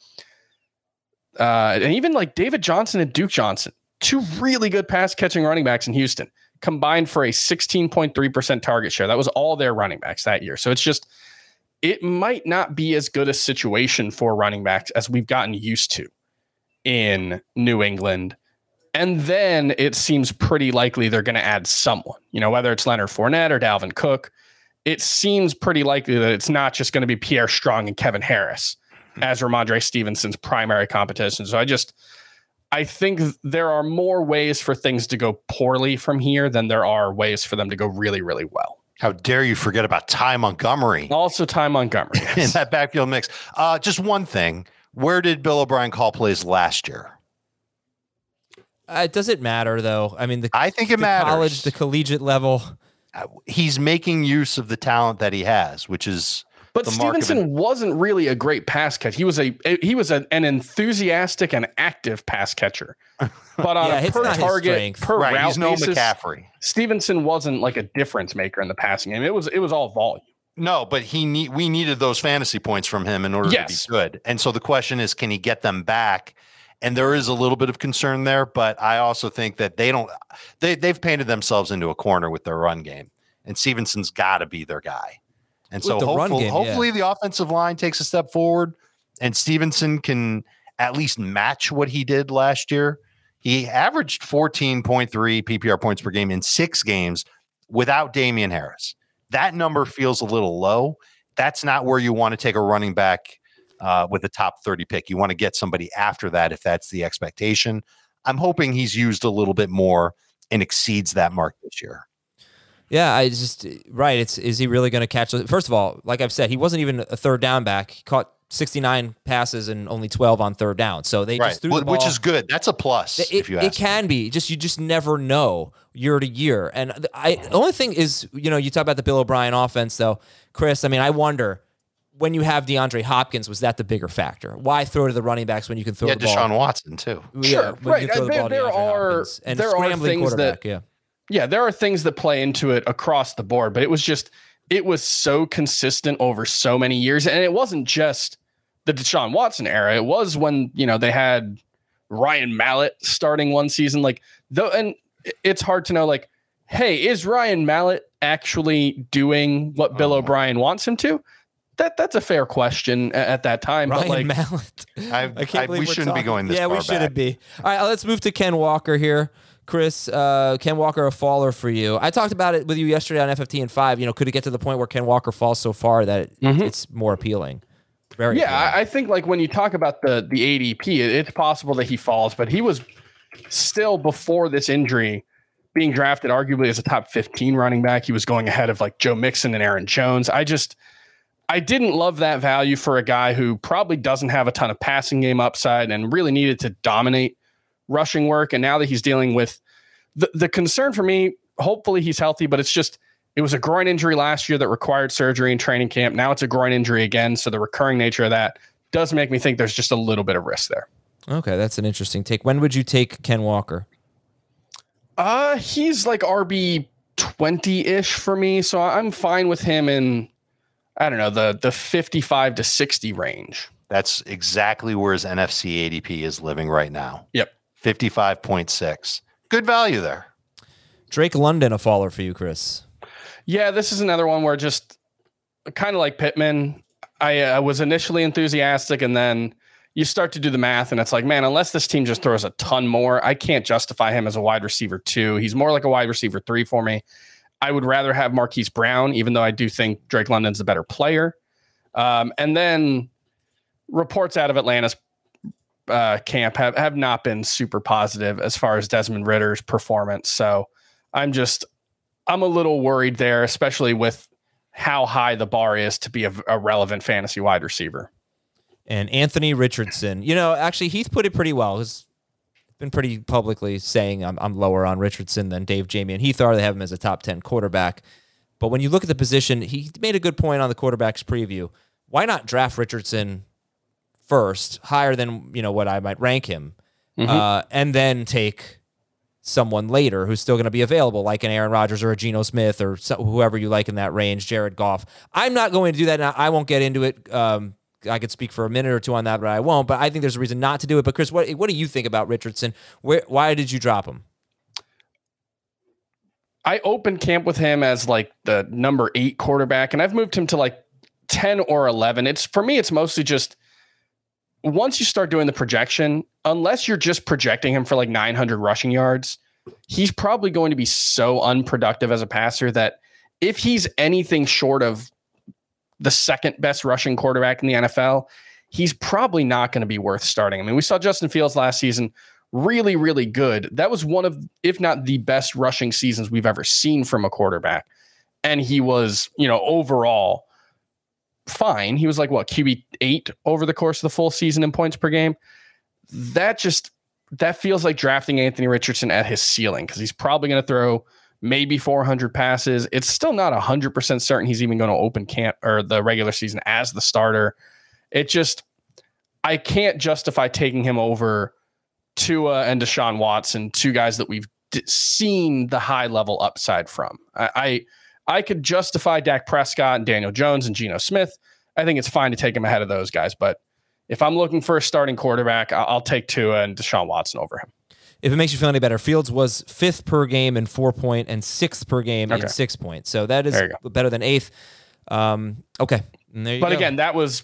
Uh, and even like David Johnson and Duke Johnson, two really good pass catching running backs in Houston, combined for a 16.3% target share. That was all their running backs that year. So it's just, it might not be as good a situation for running backs as we've gotten used to in New England. And then it seems pretty likely they're going to add someone, you know, whether it's Leonard Fournette or Dalvin Cook. It seems pretty likely that it's not just going to be Pierre Strong and Kevin Harris as Rhamondre Stevenson's primary competition. So I just, I think there are more ways for things to go poorly from here than there are ways for them to go really, really well. How dare you forget about Ty Montgomery Also, Ty Montgomery. in that backfield mix? Uh, just one thing. Where did Bill O'Brien call plays last year? Uh, does it matter though? I mean, the, I think it the matters. college, the collegiate level. Uh, He's making use of the talent that he has, which is But the mark Stevenson an- wasn't really a great pass catcher. He was a he was a, an enthusiastic and active pass catcher. But on Yeah, a per target, per right. route He's no basis, McCaffrey. Stevenson wasn't like a difference maker in the passing game. It was it was all volume. No, but he need we needed those fantasy points from him in order Yes. to be good. And so the question is, can he get them back? And there is a little bit of concern there, but I also think that they don't they they've painted themselves into a corner with their run game. And Stevenson's got to be their guy. And so With the hopefully, game, yeah. hopefully the offensive line takes a step forward and Stevenson can at least match what he did last year. He averaged 14.3 PPR points per game in six games without Damien Harris. That number feels a little low. That's not where you want to take a running back uh, with a top 30 pick. You want to get somebody after that if that's the expectation. I'm hoping he's used a little bit more and exceeds that mark this year. Yeah, I just right. It's is he really going to catch? First of all, like I've said, he wasn't even a third down back. He caught 69 passes and only 12 on third down. So they right. just threw the ball. which is good. That's a plus. It, if you it ask me. can be just you just never know year to year. And I the only thing is you know you talk about the Bill O'Brien offense though, Chris. I mean I wonder when you have DeAndre Hopkins was that the bigger factor? Why throw to the running backs when you can throw Yeah, the ball? Deshaun Watson too. Yeah, Sure, when right. You uh, throw the There- ball there DeAndre are- and there are things that- yeah. Yeah, there are things that play into it across the board, but it was just it was so consistent over so many years, and it wasn't just the Deshaun Watson era. It was when you know they had Ryan Mallett starting one season, like though, and it's hard to know, like, hey, is Ryan Mallett actually doing what Bill Oh. O'Brien wants him to? That that's a fair question a- at that time, Ryan but like, Mallett. I- I can't I- believe we we're shouldn't be going this Yeah, we shouldn't back. be. All right, let's move to Ken Walker here. Chris, uh, Ken Walker, a faller for you. I talked about it with you yesterday on FFT and five. You know, could it get to the point where Ken Walker falls so far that it, Mhm. it's more appealing? Very Yeah, appealing. I, I think like when you talk about the the ADP, it, it's possible that he falls, but he was still before this injury being drafted arguably as a top 15 running back. He was going ahead of like Joe Mixon and Aaron Jones. I just I didn't love that value for a guy who probably doesn't have a ton of passing game upside and really needed to dominate rushing work. And now that he's dealing with the, the concern for me, hopefully he's healthy, but it's just it was a groin injury last year that required surgery in training camp. Now it's a groin injury again. So the recurring nature of that does make me think there's just a little bit of risk there. okay, that's an interesting take. When would you take Ken Walker? Uh he's like RB 20-ish for me. So I'm fine with him in I don't know, the the 55 to 60 range. That's exactly where his NFFC ADP is living right now. Yep. 55.6. Good value there. Drake London, a faller for you, Chris. Yeah, this is another one where just kind of like Pittman, I uh, was initially enthusiastic and then you start to do the math and it's like, man, unless this team just throws a ton more, I can't justify him as a wide receiver two. He's more like a wide receiver three for me. I would rather have Marquise Brown, even though I do think Drake London's a better player. Um, and then reports out of Atlanta's uh, camp have, have not been super positive as far as Desmond Ridder's performance. So I'm just, I'm a little worried there, especially with how high the bar is to be a, a relevant fantasy wide receiver. and Anthony Richardson. You know, actually, Heath put it pretty well. He's been pretty publicly saying I'm, I'm lower on Richardson than Dave Jamie and Heath are. They have him as a top 10 quarterback. But when you look at the position, he made a good point on the quarterback's preview. Why not draft Richardson first, higher than you know what I might rank him, uh, and then take someone later who's still going to be available, like an Aaron Rodgers or a Geno Smith or so, whoever you like in that range, Jared Goff. I'm not going to do that now. I won't get into it. Um, I could speak for a minute or two on that, but I won't. But I think there's a reason not to do it. But Chris, what what do you think about Richardson? Where why did you drop him? I opened camp with him as like the number eight quarterback, and I've moved him to like 10 or 11. It's for me, it's mostly just once you start doing the projection, unless you're just projecting him for like 900 rushing yards, he's probably going to be so unproductive as a passer that if he's anything short of the second best rushing quarterback in the NFL, he's probably not going to be worth starting. I mean, we saw Justin Fields last season really, really good. That was one of, if not the best rushing seasons we've ever seen from a quarterback. And he was, you know, overall fine. He was like, what, QB eight over the course of the full season in points per game. That just, that feels like drafting Anthony Richardson at his ceiling because he's probably going to throw maybe 400 passes. It's still not 100% certain he's even going to open camp or the regular season as the starter. It just, I can't justify taking him over Tua and Deshaun Watson, two guys that we've d- seen the high level upside from. I, I I could justify Dak Prescott and Daniel Jones and Geno Smith. I think it's fine to take him ahead of those guys, but if I'm looking for a starting quarterback, I'll, I'll take Tua and Deshaun Watson over him. If it makes you feel any better, Fields was fifth per game in four point and sixth per game in six point. So that is better than eighth. Um, okay. There you But go. again, that was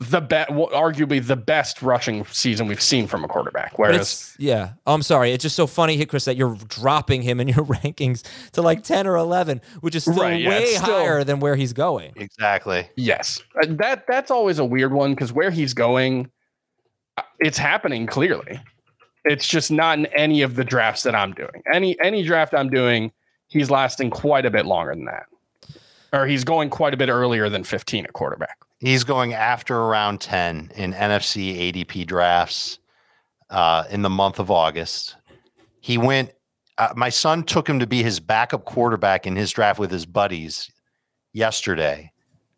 the best, arguably the best rushing season we've seen from a quarterback. Whereas, yeah, oh, I'm sorry. It's just so funny, here, Chris, that you're dropping him in your rankings to like 10 or 11, which is still Right, yeah, way still- higher than where he's going. Exactly. yes, Uh, that that's always a weird one because where he's going, uh, it's happening clearly. It's just not in any of the drafts that I'm doing. Any any draft I'm doing, he's lasting quite a bit longer than that, or he's going quite a bit earlier than 15 at quarterback. He's going after around 10 in NFFC ADP drafts uh, in the month of August. He went, uh, my son took him to be his backup quarterback in his draft with his buddies yesterday.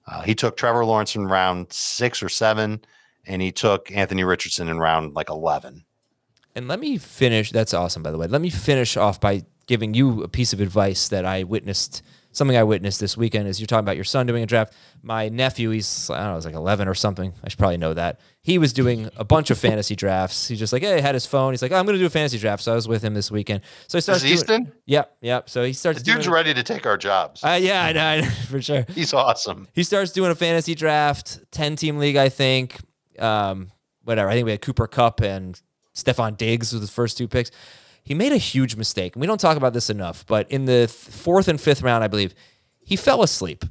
Uh, he took Trevor Lawrence in round six or seven, and he took Anthony Richardson in round like 11. And let me finish. That's awesome, by the way. Let me finish off by giving you a piece of advice that I witnessed. Something I witnessed this weekend is you're talking about your son doing a draft. My nephew, he's I don't know, he's like 11 or something. I should probably know that. He was doing a bunch of fantasy drafts. He's just like, hey, had his phone. He's like, oh, I'm going to do a fantasy draft. So I was with him this weekend. So he starts Is doing. Easton? Yep, yep. So he starts. The dude's doing, ready to take our jobs. Uh, yeah, I know, I know for sure. He's awesome. He starts doing a fantasy draft, 10 team league, I think. Um, whatever. I think we had Cooper Cup and Stefon Diggs with the first two picks. He made a huge mistake. And we don't talk about this enough, but in the th- fourth and fifth round, I believe, he fell asleep.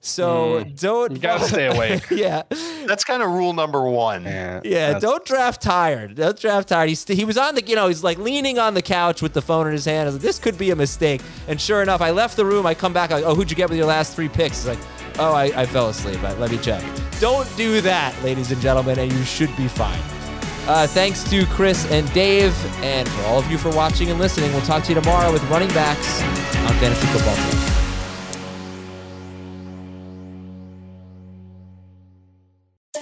So don't Hmm. You gotta stay awake. yeah. That's kind of rule number one. Yeah, that's- don't draft tired. Don't draft tired. He's he was on the you know he's like leaning on the couch with the phone in his hand. I was like, this could be a mistake. And sure enough, I left the room. I come back. I like, oh, who'd you get with your last three picks? He's like, oh, I, I fell asleep. Uh, Let me check. Don't do that, ladies and gentlemen, and you should be fine. Uh, thanks to Chris and Dave, and for all of you for watching and listening. We'll talk to you tomorrow with running backs on Fantasy Football Team.